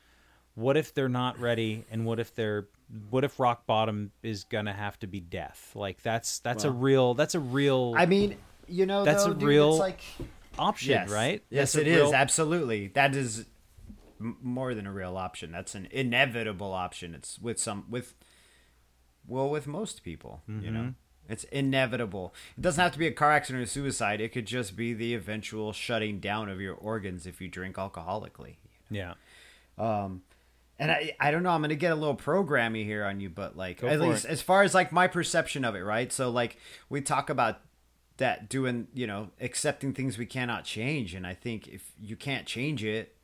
what if they're not ready? And what if they're what if rock bottom is gonna have to be death? Like that's that's a real that's a real I mean, you know, That's though, a dude, real It's like option, yes, right? Yes, That's it a is absolutely. That is m- more than a real option. That's an inevitable option. It's with some with well, with most people, you Mm-hmm. know. It's inevitable. It doesn't have to be a car accident or suicide. It could just be the eventual shutting down of your organs if you drink alcoholically. Yeah. Um, and I, I don't know. I'm gonna get a little programmy here on you, but like Go at least it. as far as like my perception of it, right? So like we talk about that doing, you know, accepting things we cannot change, and I think if you can't change it,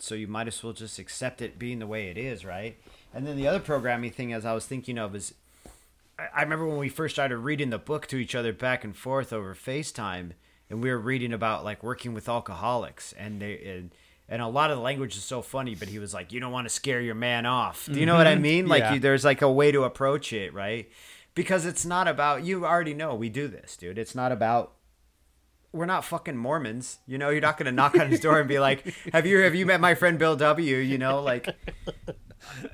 so you might as well just accept it being the way it is, right? And then the other programming thing, as I was thinking of, is I- remember when we first started reading the book to each other back and forth over FaceTime, and we were reading about like working with alcoholics, and they and, and a lot of the language is so funny. But he was like, "You don't want to scare your man off." Do you know what I mm-hmm. mean? Like, Yeah. you, there's like a way to approach it, right? Because it's not about you. Already know we do this, dude. It's not about. We're not fucking Mormons, you know. You're not gonna knock on his door and be like, "Have you have you met my friend Bill W?" You know, like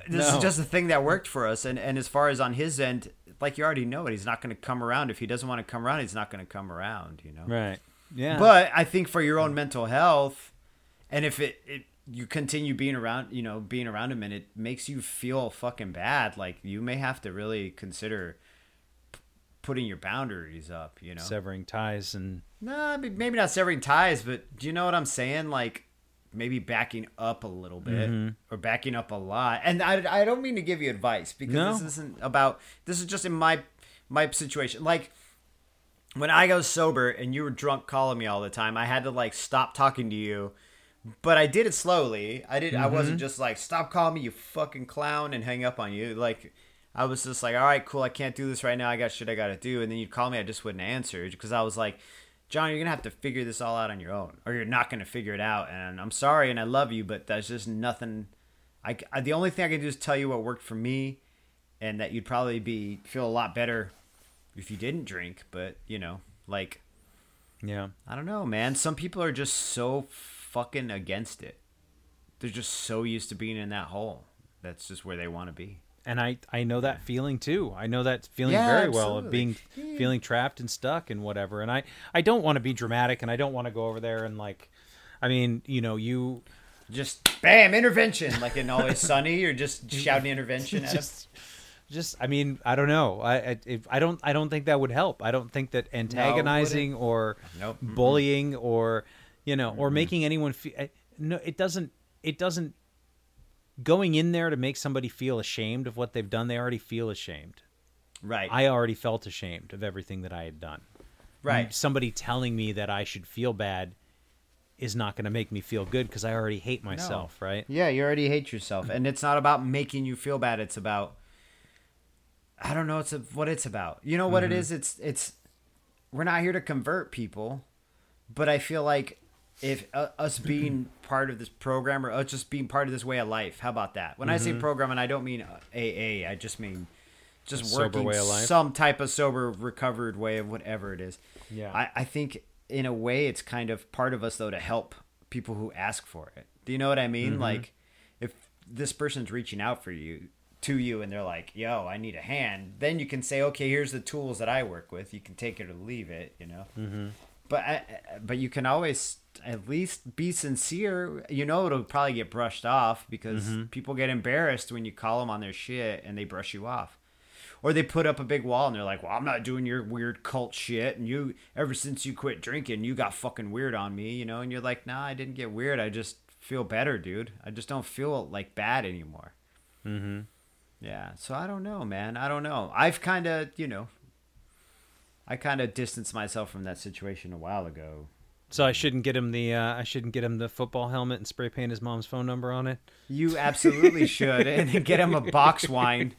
this No. is just a thing that worked for us and and as far as on his end like you already know it he's not going to come around if he doesn't want to come around he's not going to come around you know Right. Yeah. but i think for your own mental health and if it, it you continue being around you know being around him and it makes you feel fucking bad like you may have to really consider putting your boundaries up you know severing ties and Nah, maybe not severing ties, but do you know what I'm saying? Like maybe backing up a little bit Mm-hmm. or backing up a lot. And I, I don't mean to give you advice because No. this isn't about this is just in my my situation. Like when I go sober and you were drunk calling me all the time, I had to like stop talking to you. But I did it slowly. I did. I Mm-hmm. wasn't just like stop calling me, you fucking clown, and hang up on you. Like I was just like, all right, cool. I can't do this right now. I got shit I got to do. And then you'd call me, I just wouldn't answer because I was like, John, you're gonna have to figure this all out on your own, or you're not gonna figure it out. And I'm sorry, and I love you, but there's just nothing. I, I the only thing I can do is tell you what worked for me, and that you'd probably be feel a lot better if you didn't drink. But you know, like yeah. I don't know, man. Some people are just so fucking against it. They're just so used to being in that hole. That's just where they want to be. And I I know that feeling too. I know that feeling Yeah, very well of being Yeah. feeling trapped and stuck and whatever. And I I don't want to be dramatic and I don't want to go over there and like I mean, you know, you Just bam, intervention, like in Always Sunny. You're just shouting intervention at us. just just I mean, I don't know. I I, if, I don't I don't think that would help. I don't think that antagonizing or Nope. Bullying or you know or making anyone feel eh, no it doesn't it doesn't going in there to make somebody feel ashamed of what they've done they already feel ashamed Right. i already felt ashamed of everything that i had done right. somebody telling me that i should feel bad is not going to make me feel good because i already hate myself right Yeah, you already hate yourself, and it's not about making you feel bad. It's about I don't know. It's a, what it's about. You know what it mm-hmm. is? It's it's we're not here to convert people, but I feel like if uh, us being part of this program or us just being part of this way of life, how about that? When I say program, and I don't mean uh, AA, I just mean just working way of life? some type of sober, recovered way of whatever it is. Yeah. I, I think in a way it's kind of part of us though to help people who ask for it. Do you know what I mean? Like if this person's reaching out for you to you and they're like, "Yo, I need a hand," then you can say, "Okay, here's the tools that I work with. You can take it or leave it." You know. Mm-hmm. But I, but you can always at least be sincere. You know, it'll probably get brushed off because people get embarrassed when you call them on their shit and they brush you off or they put up a big wall and they're like, "Well, I'm not doing your weird cult shit." And you, ever since you quit drinking, you got fucking weird on me, you know. And you're like, "Nah, I didn't get weird. I just feel better, dude. I just don't feel like bad anymore." mm-hmm Yeah. So I don't know, man. I don't know. I've kind of, you know, I kind of distanced myself from that situation a while ago. So I shouldn't get him the uh, I shouldn't get him the football helmet and spray paint his mom's phone number on it. You absolutely should, and get him a box wine.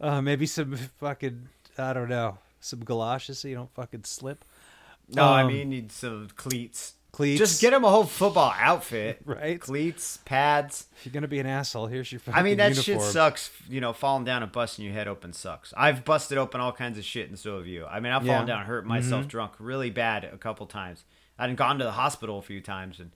Uh, maybe some fucking I don't know some galoshes so you don't fucking slip. No, I Um, mean need some cleats. Cleats. Just get him a whole football outfit. Right. Cleats, pads. If you're gonna be an asshole, here's your fucking I mean that uniform. shit sucks. You know, falling down and busting your head open sucks. I've busted open all kinds of shit, and so have you. I mean, I've Yeah. fallen down, hurt myself, Mm-hmm. drunk really bad a couple times. I've gone to the hospital a few times, and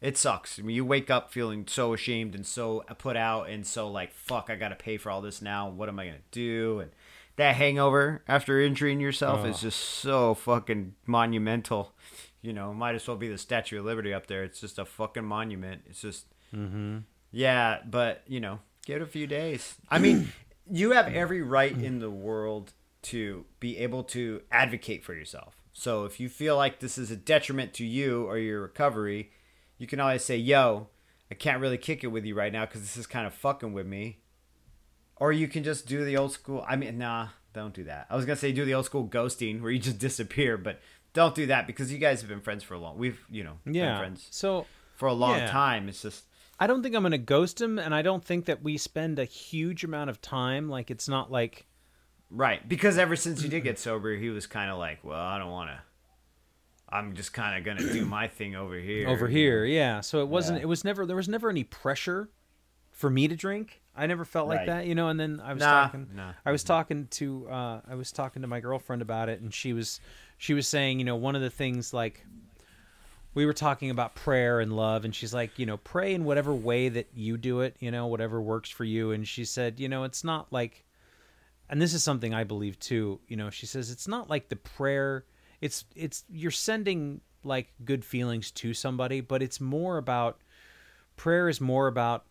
it sucks. I mean, you wake up feeling so ashamed and so put out, and so like, fuck, I got to pay for all this now. What am I gonna do? And that hangover after injuring yourself is just so fucking monumental. You know, might as well be the Statue of Liberty up there. It's just a fucking monument. It's just mm-hmm. yeah, but you know, give it a few days. I mean, you have every right in the world to be able to advocate for yourself. So if you feel like this is a detriment to you or your recovery, you can always say, "Yo, I can't really kick it with you right now because this is kind of fucking with me." Or you can just do the old school. I mean, nah, don't do that. I was gonna say do the old school ghosting where you just disappear, but don't do that because you guys have been friends for a long. We've you know been yeah. friends So for a long Yeah. time. It's just I don't think I'm gonna ghost him, and I don't think that we spend a huge amount of time. Like it's not like Right, because ever since he did get sober, he was kind of like, "Well, I don't want to. I'm just kind of gonna do my thing over here." over here, yeah. So it wasn't. Yeah. It was never. There was never any pressure for me to drink. I never felt like that, you know. And then I was Nah, talking. nah. I was talking to. Uh, I was talking to my girlfriend about it, and she was. She was saying, you know, one of the things like. We were talking about prayer and love, and she's like, you know, pray in whatever way that you do it, you know, whatever works for you. And she said, you know, it's not like and this is something I believe too. You know, she says it's not like the prayer. It's it's you're sending like good feelings to somebody, but it's more about prayer is more about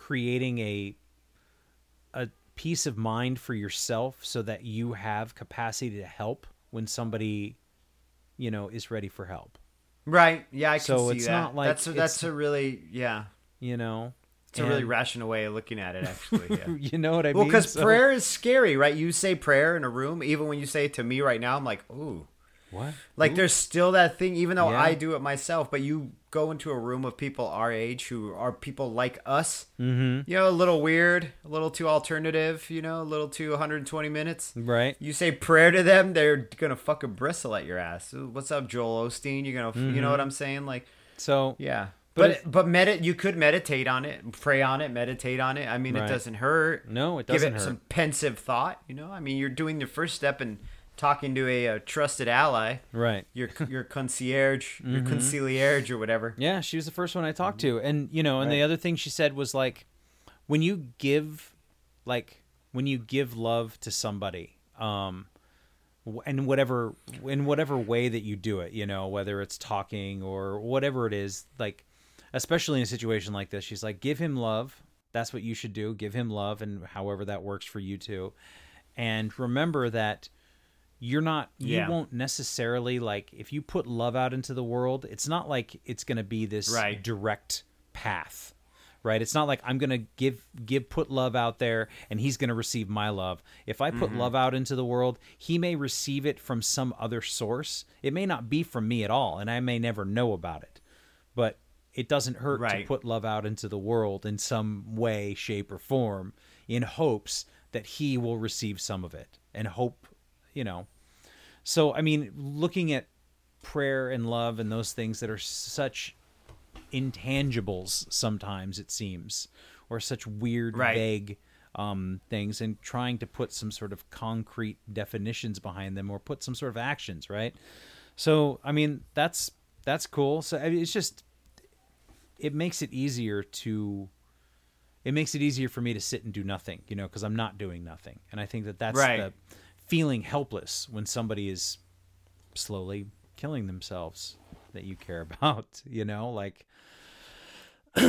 creating a a peace of mind for yourself so that you have capacity to help when somebody you know is ready for help. Right? Yeah, I can So see it's that. not like that's a, that's a really yeah, You know, it's a really rational way of looking at it. Actually, yeah. you know what I mean? well, because So- prayer is scary, right? You say prayer in a room, even when you say it to me right now, I'm like, ooh. what? Like there's still that thing, even though Yeah. I do it myself. But you go into a room of people our age who are people like us. Mm-hmm. You know, a little weird, a little too alternative. You know, a little too 120 minutes. Right. You say prayer to them, they're gonna fucking bristle at your ass. What's up, Joel Osteen? You're gonna, you know what I'm saying? Like, So yeah. But But but, medit you could meditate on it, pray on it, meditate on it. I mean, Right. it doesn't hurt. No, it doesn't Give it hurt. some pensive thought. You know, I mean, you're doing the first step in talking to a, a trusted ally right. your your concierge, Mm-hmm. your concierge or whatever. Yeah, she was the first one I talked to, and you know, and the other thing she said was like, when you give, like, when you give love to somebody, um, and whatever in whatever way that you do it, you know, whether it's talking or whatever it is, like, especially in a situation like this, she's like, give him love. That's what you should do. Give him love, and however that works for you too. And remember that you're not you Yeah. won't necessarily like if you put love out into the world it's not like it's going to be this Right. direct path right it's not like i'm going to give give put love out there and he's going to receive my love if i Mm-hmm. put love out into the world he may receive it from some other source it may not be from me at all and i may never know about it but it doesn't hurt to put love out into the world in some way shape or form in hopes that he will receive some of it and hope you know so i mean looking at prayer and love and those things that are such intangibles sometimes it seems or such weird Right. vague um, things and trying to put some sort of concrete definitions behind them or put some sort of actions right so i mean that's that's cool so I mean, it's just it makes it easier to it makes it easier for me to sit and do nothing you know because i'm not doing nothing and i think that that's Right. the feeling helpless when somebody is slowly killing themselves that you care about you know like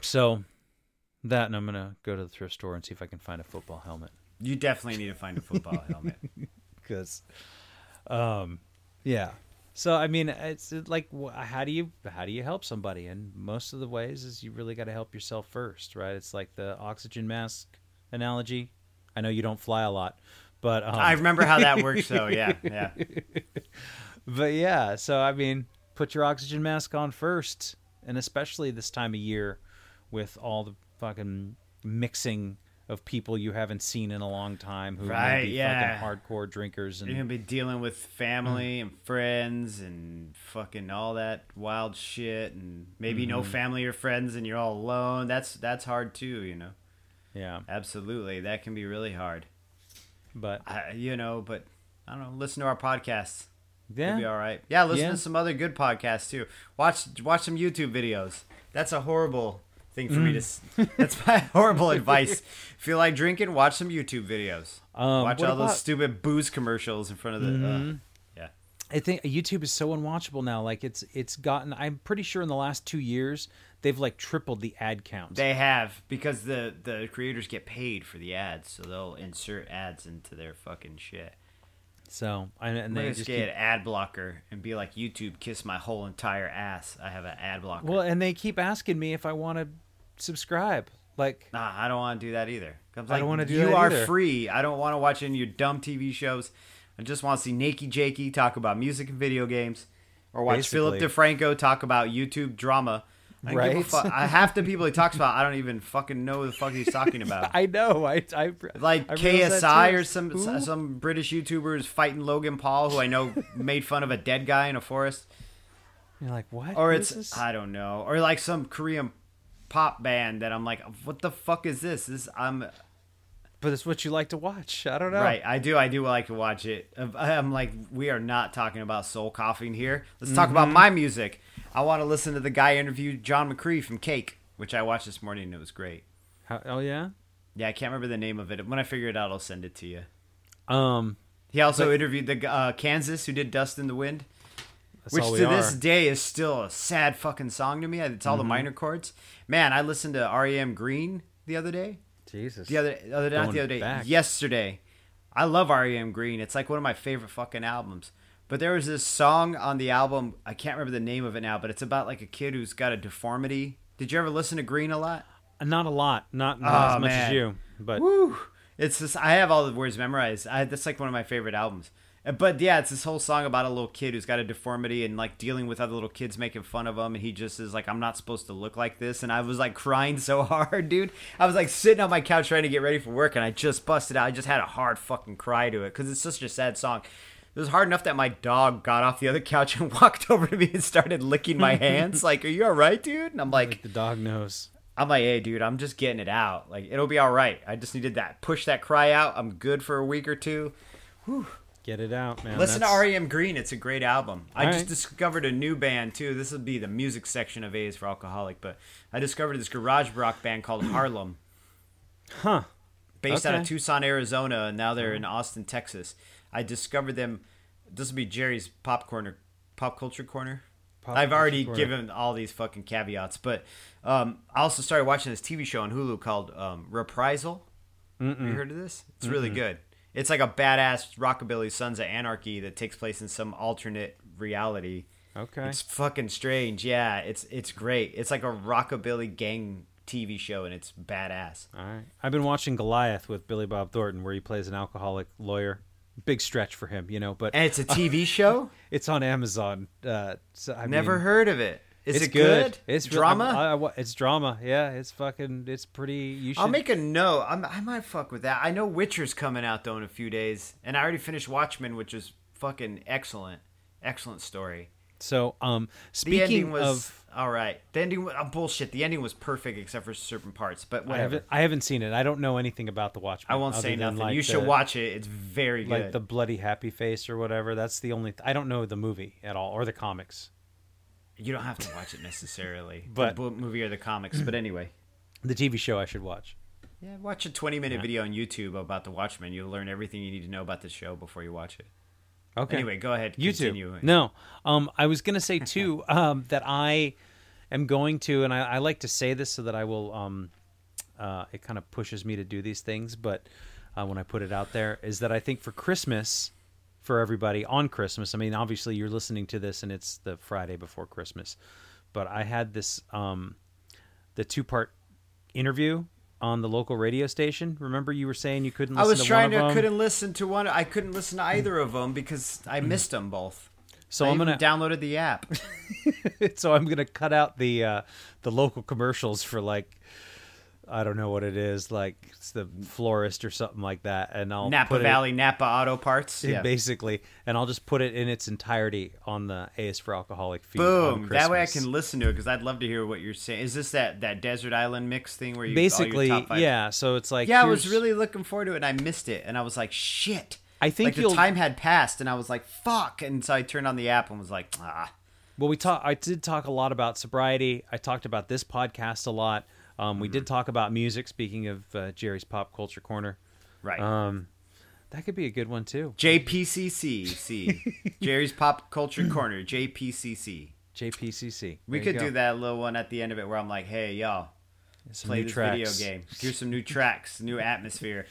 so that and i'm gonna go to the thrift store and see if i can find a football helmet. You definitely need to find a football helmet. because um yeah. So i mean it's like how do you how do you help somebody? And most of the ways is you really got to help yourself first right? It's like the oxygen mask analogy I know you don't fly a lot, but um, I remember how that works, though. Yeah, yeah. but yeah. So I mean, put your oxygen mask on first, and especially this time of year, with all the fucking mixing of people you haven't seen in a long time who might Right, be yeah. fucking hardcore drinkers and You're gonna be dealing with family and friends and fucking all that wild shit, and maybe no family or friends, and you're all alone. That's that's hard too, you know. Yeah. Absolutely, that can be really hard. But I, you know, but I don't know. Listen to our podcasts. yeah, You'll be all right. Yeah, listen Yeah. to some other good podcasts too. Watch watch some YouTube videos. That's a horrible thing for me to. Mm. That's my horrible advice. Feel like drinking? Watch some YouTube videos. Um, watch all those about- Mm-hmm. stupid booze commercials in front of the. Uh, yeah. I think YouTube is so unwatchable now. Like it's it's gotten. I'm pretty sure in the last two years they've like tripled the ad count. They have because the the creators get paid for the ads, so they'll insert ads into their fucking shit. so I, and I'm they just keep, get an ad blocker and be like YouTube, kiss my whole entire ass. I have an ad blocker. well, and they keep asking me if I want to subscribe. Like Nah, I don't want to do that either. 'Cause I don't wanna do You are either. free. I don't want to watch any of your dumb TV shows. I just want to see Nakey Jakey talk about music and video games, or watch Philip DeFranco talk about YouTube drama. I Right. fu- I, half the people he talks about, I don't even fucking know the fuck he's talking about. I know. I I like I KSI or some Who? some British YouTubers fighting Logan Paul, who I know made fun of a dead guy in a forest. You're like what? Or it's? I don't know, or like some Korean pop band that I'm like, what the fuck is this? This I'm but it's what you like to watch. I don't know. Right, I do. I do like to watch it. I'm like, we are not talking about soul coughing here. Let's talk Mm-hmm. about my music. I want to listen to the guy interviewed John McCrea from Cake, which I watched this morning and it was great. How, oh yeah. Yeah, I can't remember the name of it. When I figure it out, I'll send it to you. Um. He also But- interviewed the uh, Kansas who did Dust in the Wind, which to we this day is still a sad fucking song to me. It's all the Mm-hmm. minor chords. Man, I listened to REM Green the other day. Jesus. The other, other not the other day, back. yesterday. I love REM Green. It's like one of my favorite fucking albums. But there was this song on the album. I can't remember the name of it now, but it's about like a kid who's got a deformity. Did you ever listen to Green a lot? Not a lot. Not, not Oh, as much as you. But Woo! It's just I have all the words memorized. I, that's like one of my favorite albums. But yeah, it's this whole song about a little kid who's got a deformity and like dealing with other little kids making fun of him, and he just is like, "I'm not supposed to look like this." And I was like crying so hard, dude. I was like sitting on my couch trying to get ready for work, and I just busted out. I just had a hard fucking cry to it because it's such a sad song. It was hard enough that my dog got off the other couch and walked over to me and started licking my hands. like, "Are you all right, dude?" And I'm like, like the dog knows. I'm like, hey, dude, I'm just getting it out. Like, it'll be all right. I just needed that push that cry out. I'm good for a week or two. Get it out, man. Listen That's- to REM Green. It's a great album. I All just discovered a new band too. This will be the music section of A's for Alcoholic, but I discovered this garage rock band called Harlem, Huh. based out of Tucson, Arizona, and now they're in Austin, Texas. I discovered them. This will be Jerry's pop corner, pop culture corner. Pop I've culture already corner. given all these fucking caveats, but um, I also started watching this TV show on Hulu called um, Reprisal. Have you heard of this? It's really good. It's like a badass rockabilly Sons of Anarchy that takes place in some alternate reality. Okay. It's fucking strange. Yeah, it's it's great. It's like a rockabilly gang TV show, and it's badass. All right. I've been watching Goliath with Billy Bob Thornton, where he plays an alcoholic lawyer. Big stretch for him, you know, but And it's a TV show. it's on Amazon. Uh, so, I Never mean, heard of it. Is it's it good? It's drama. I- I- it's drama. Yeah, it's fucking. It's pretty. You should. I'll make a note. I'm, I might fuck with that. I know Witcher's coming out though in a few days, and I already finished Watchmen, which is fucking excellent, excellent story. so, um, speaking was of, all right. The ending was oh, bullshit. The ending was perfect except for certain parts, but I haven't. I haven't seen it. I don't know anything about the Watchmen. I won't say nothing. like, you should the- watch it. It's very good. Like the bloody happy face or whatever. That's the only. I don't know the movie at all or the comics. You don't have to watch it necessarily, But- the movie or the comics. But anyway, The TV show I should watch. yeah, watch a 20 minute video on YouTube about the Watchmen. You'll learn everything you need to know about the show before you watch it. Okay. Anyway, go ahead. YouTube. No, um, I was gonna say too um, that I am going to, and I, I like to say this so that I will. Um, uh, it kind of pushes me to do these things, but uh, when I put it out there, is that I think for Christmas, for everybody on Christmas. I mean, obviously you're listening to this, and it's the Friday before Christmas, but I had this um, the two part interview on the local radio station. Remember, you were saying you couldn't. I was to trying one to couldn't listen to one. I couldn't listen to either of them because I missed them both. So I I'm gonna downloaded the app. so I'm gonna cut out the uh, the local commercials for like I don't know what it is, like it's the florist or something like that, and I'll Napa Valley, Napa Auto Parts. it Yeah. basically, and I'll just put it in its entirety on the AS for Alcoholic feed. Boom! That way I can listen to it because I'd love to hear what you're saying. Is this that that desert island mix thing where you basically, all your top five- yeah. So it's like Yeah, I was really looking forward to it, and I missed it, and I was like, shit. I think like the time had passed, and I was like, fuck, and so I turned on the app and was like, ah. Well, we talk. I did talk a lot about sobriety. I talked about this podcast a lot. Um, we did Mm-hmm. talk about music. Speaking of uh, Jerry's pop culture corner, Right. um, that could be a good one too. JPCC. Jerry's Pop Culture Corner. JPCC. JPCC. We could go. do that little one at the end of it where I'm like, hey, y'all, Some play new this tracks. video game. Here's some new tracks, new atmosphere.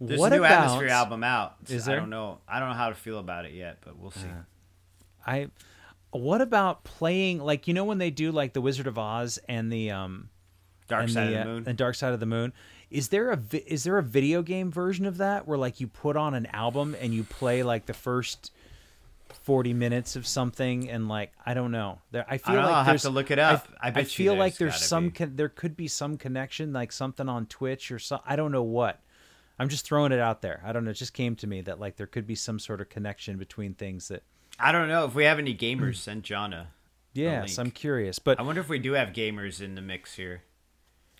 There's What a new about- atmosphere album out. Is there? I don't know. I don't know how to feel about it yet, but we'll see. I. What about playing like you know when they do like the Wizard of Oz and the um Dark Side the, of uh, the Moon. and Dark Side of the Moon? Is there a vi- is there a video game version of that where like you put on an album and you play like the first 40 minutes of something and like I don't know. There I feel don't know, like I'll have to look it up. I bet you feel like there's some con- there could be some connection like something on Twitch or some I don't know what. I'm just throwing it out there. I don't know, it just came to me that like there could be some sort of connection between things that I don't know if we have any gamers. Send John a. Yes. I'm curious. But I wonder if we do have gamers in the mix here.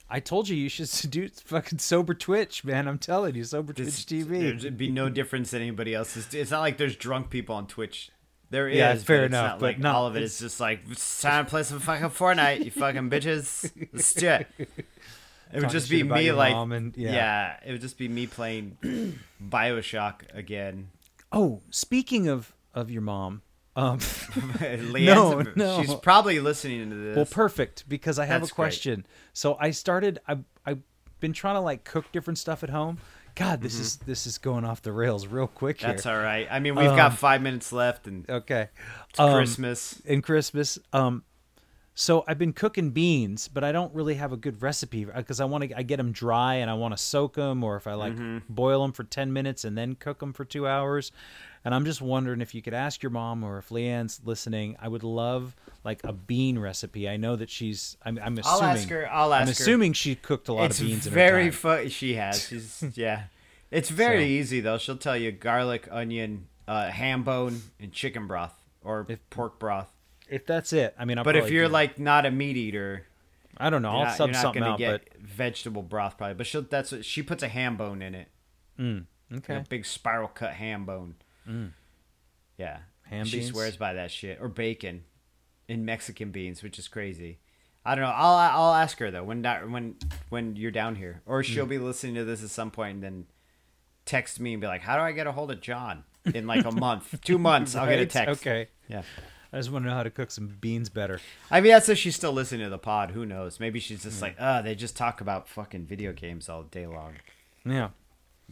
I told you you should do fucking sober Twitch, man. I'm telling you, sober This- Twitch TV. There'd be no difference than anybody else's. It's not like there's drunk people on Twitch. There is, Yeah, it's fair enough, like no, all of it. it's- It's just like it's time to play some fucking Fortnite, you fucking bitches. Let's do it. It would just be me, like and- yeah. yeah. It would just be me playing Bioshock again. Oh, speaking of of your mom, um, Leanne's, no. she's probably listening to this. well, perfect because I have That's a great. question. So I started. I I've been trying to like cook different stuff at home. God, this is this is going off the rails real quick here. Mm-hmm. That's all right. I mean, we've got Um, five minutes left, and okay. Um, Christmas. and Christmas. Um, so I've been cooking beans, but I don't really have a good recipe because I want to. I get them dry and I want to soak them, or if I like Mm-hmm. boil them for ten minutes and then cook them for two hours. And I'm just wondering if you could ask your mom or if Leanne's listening. I would love like a bean recipe. I know that she's. I'm, I'm I'll assuming. ask her. I'll ask I'm her. assuming she cooked a lot it's of beans. very in her time. fu- She has. She's yeah. It's very So- easy though. She'll tell you garlic, onion, uh, ham bone, and chicken broth or If- pork broth. If that's it, I mean. I'll But if you're like not a meat eater, I don't know. you're I'll not, sub something out, get vegetable broth probably. But she'll that's what she puts a ham bone in it. but okay. A big spiral cut ham bone. Yeah, Ham she beans? swears by that shit or bacon in Mexican beans, which is crazy. I don't know. I'll I'll ask her though when that when when you're down here, or she'll be listening to this at some point and then text me and be like, "How do I get a hold of John?" In like a month, two months, I'll get a Right? text. Okay. Yeah. I just want to know how to cook some beans better. I mean, that's if she's still listening to the pod. Who knows? Maybe she's just like, "Uh, they just talk about fucking video games all day long." Yeah.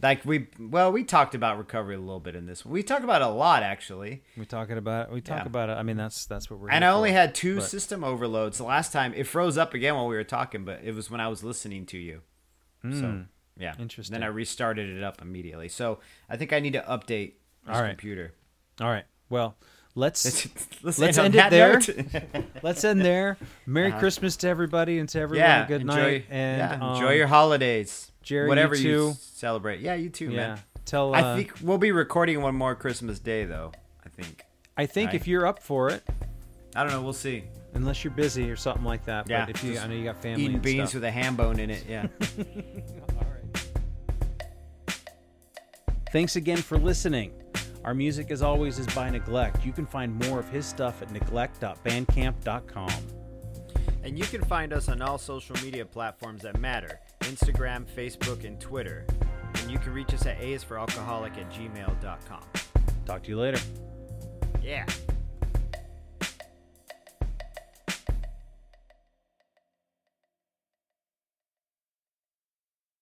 Like we, well, we talked about recovery a little bit in this. We talk about it a lot actually. We talking about we talk Yeah. about it. I mean, that's that's what we're. And I only for. had two but- system overloads. The last time it froze up again while we were talking, but it was when I was listening to you. So yeah, Hmm. Interesting. Then I restarted it up immediately. So I think I need to update this All right. computer. All right. Well, let's let's, Let's on end it there. let's end there. Merry Christmas to everybody and to everyone. Uh-huh. yeah, a good enjoy, night and yeah, enjoy um, your holidays. Jerry, you whatever too. celebrate. Yeah, you too, Yeah. man. Tell. Uh, I think we'll be recording one more Christmas Day though. I think. I think right. if you're up for it, I don't know. We'll see. unless you're busy or something like that. Yeah, But if you, I know you got family. Eating and beans stuff. with a ham bone in it. Yeah. Thanks again for listening. Our music, as always, is by Neglect. You can find more of his stuff at neglect.bandcamp.com. And you can find us on all social media platforms that matter Instagram, Facebook, and Twitter. And you can reach us at aisforalcoholic at gmail.com. Talk to you later. Yeah.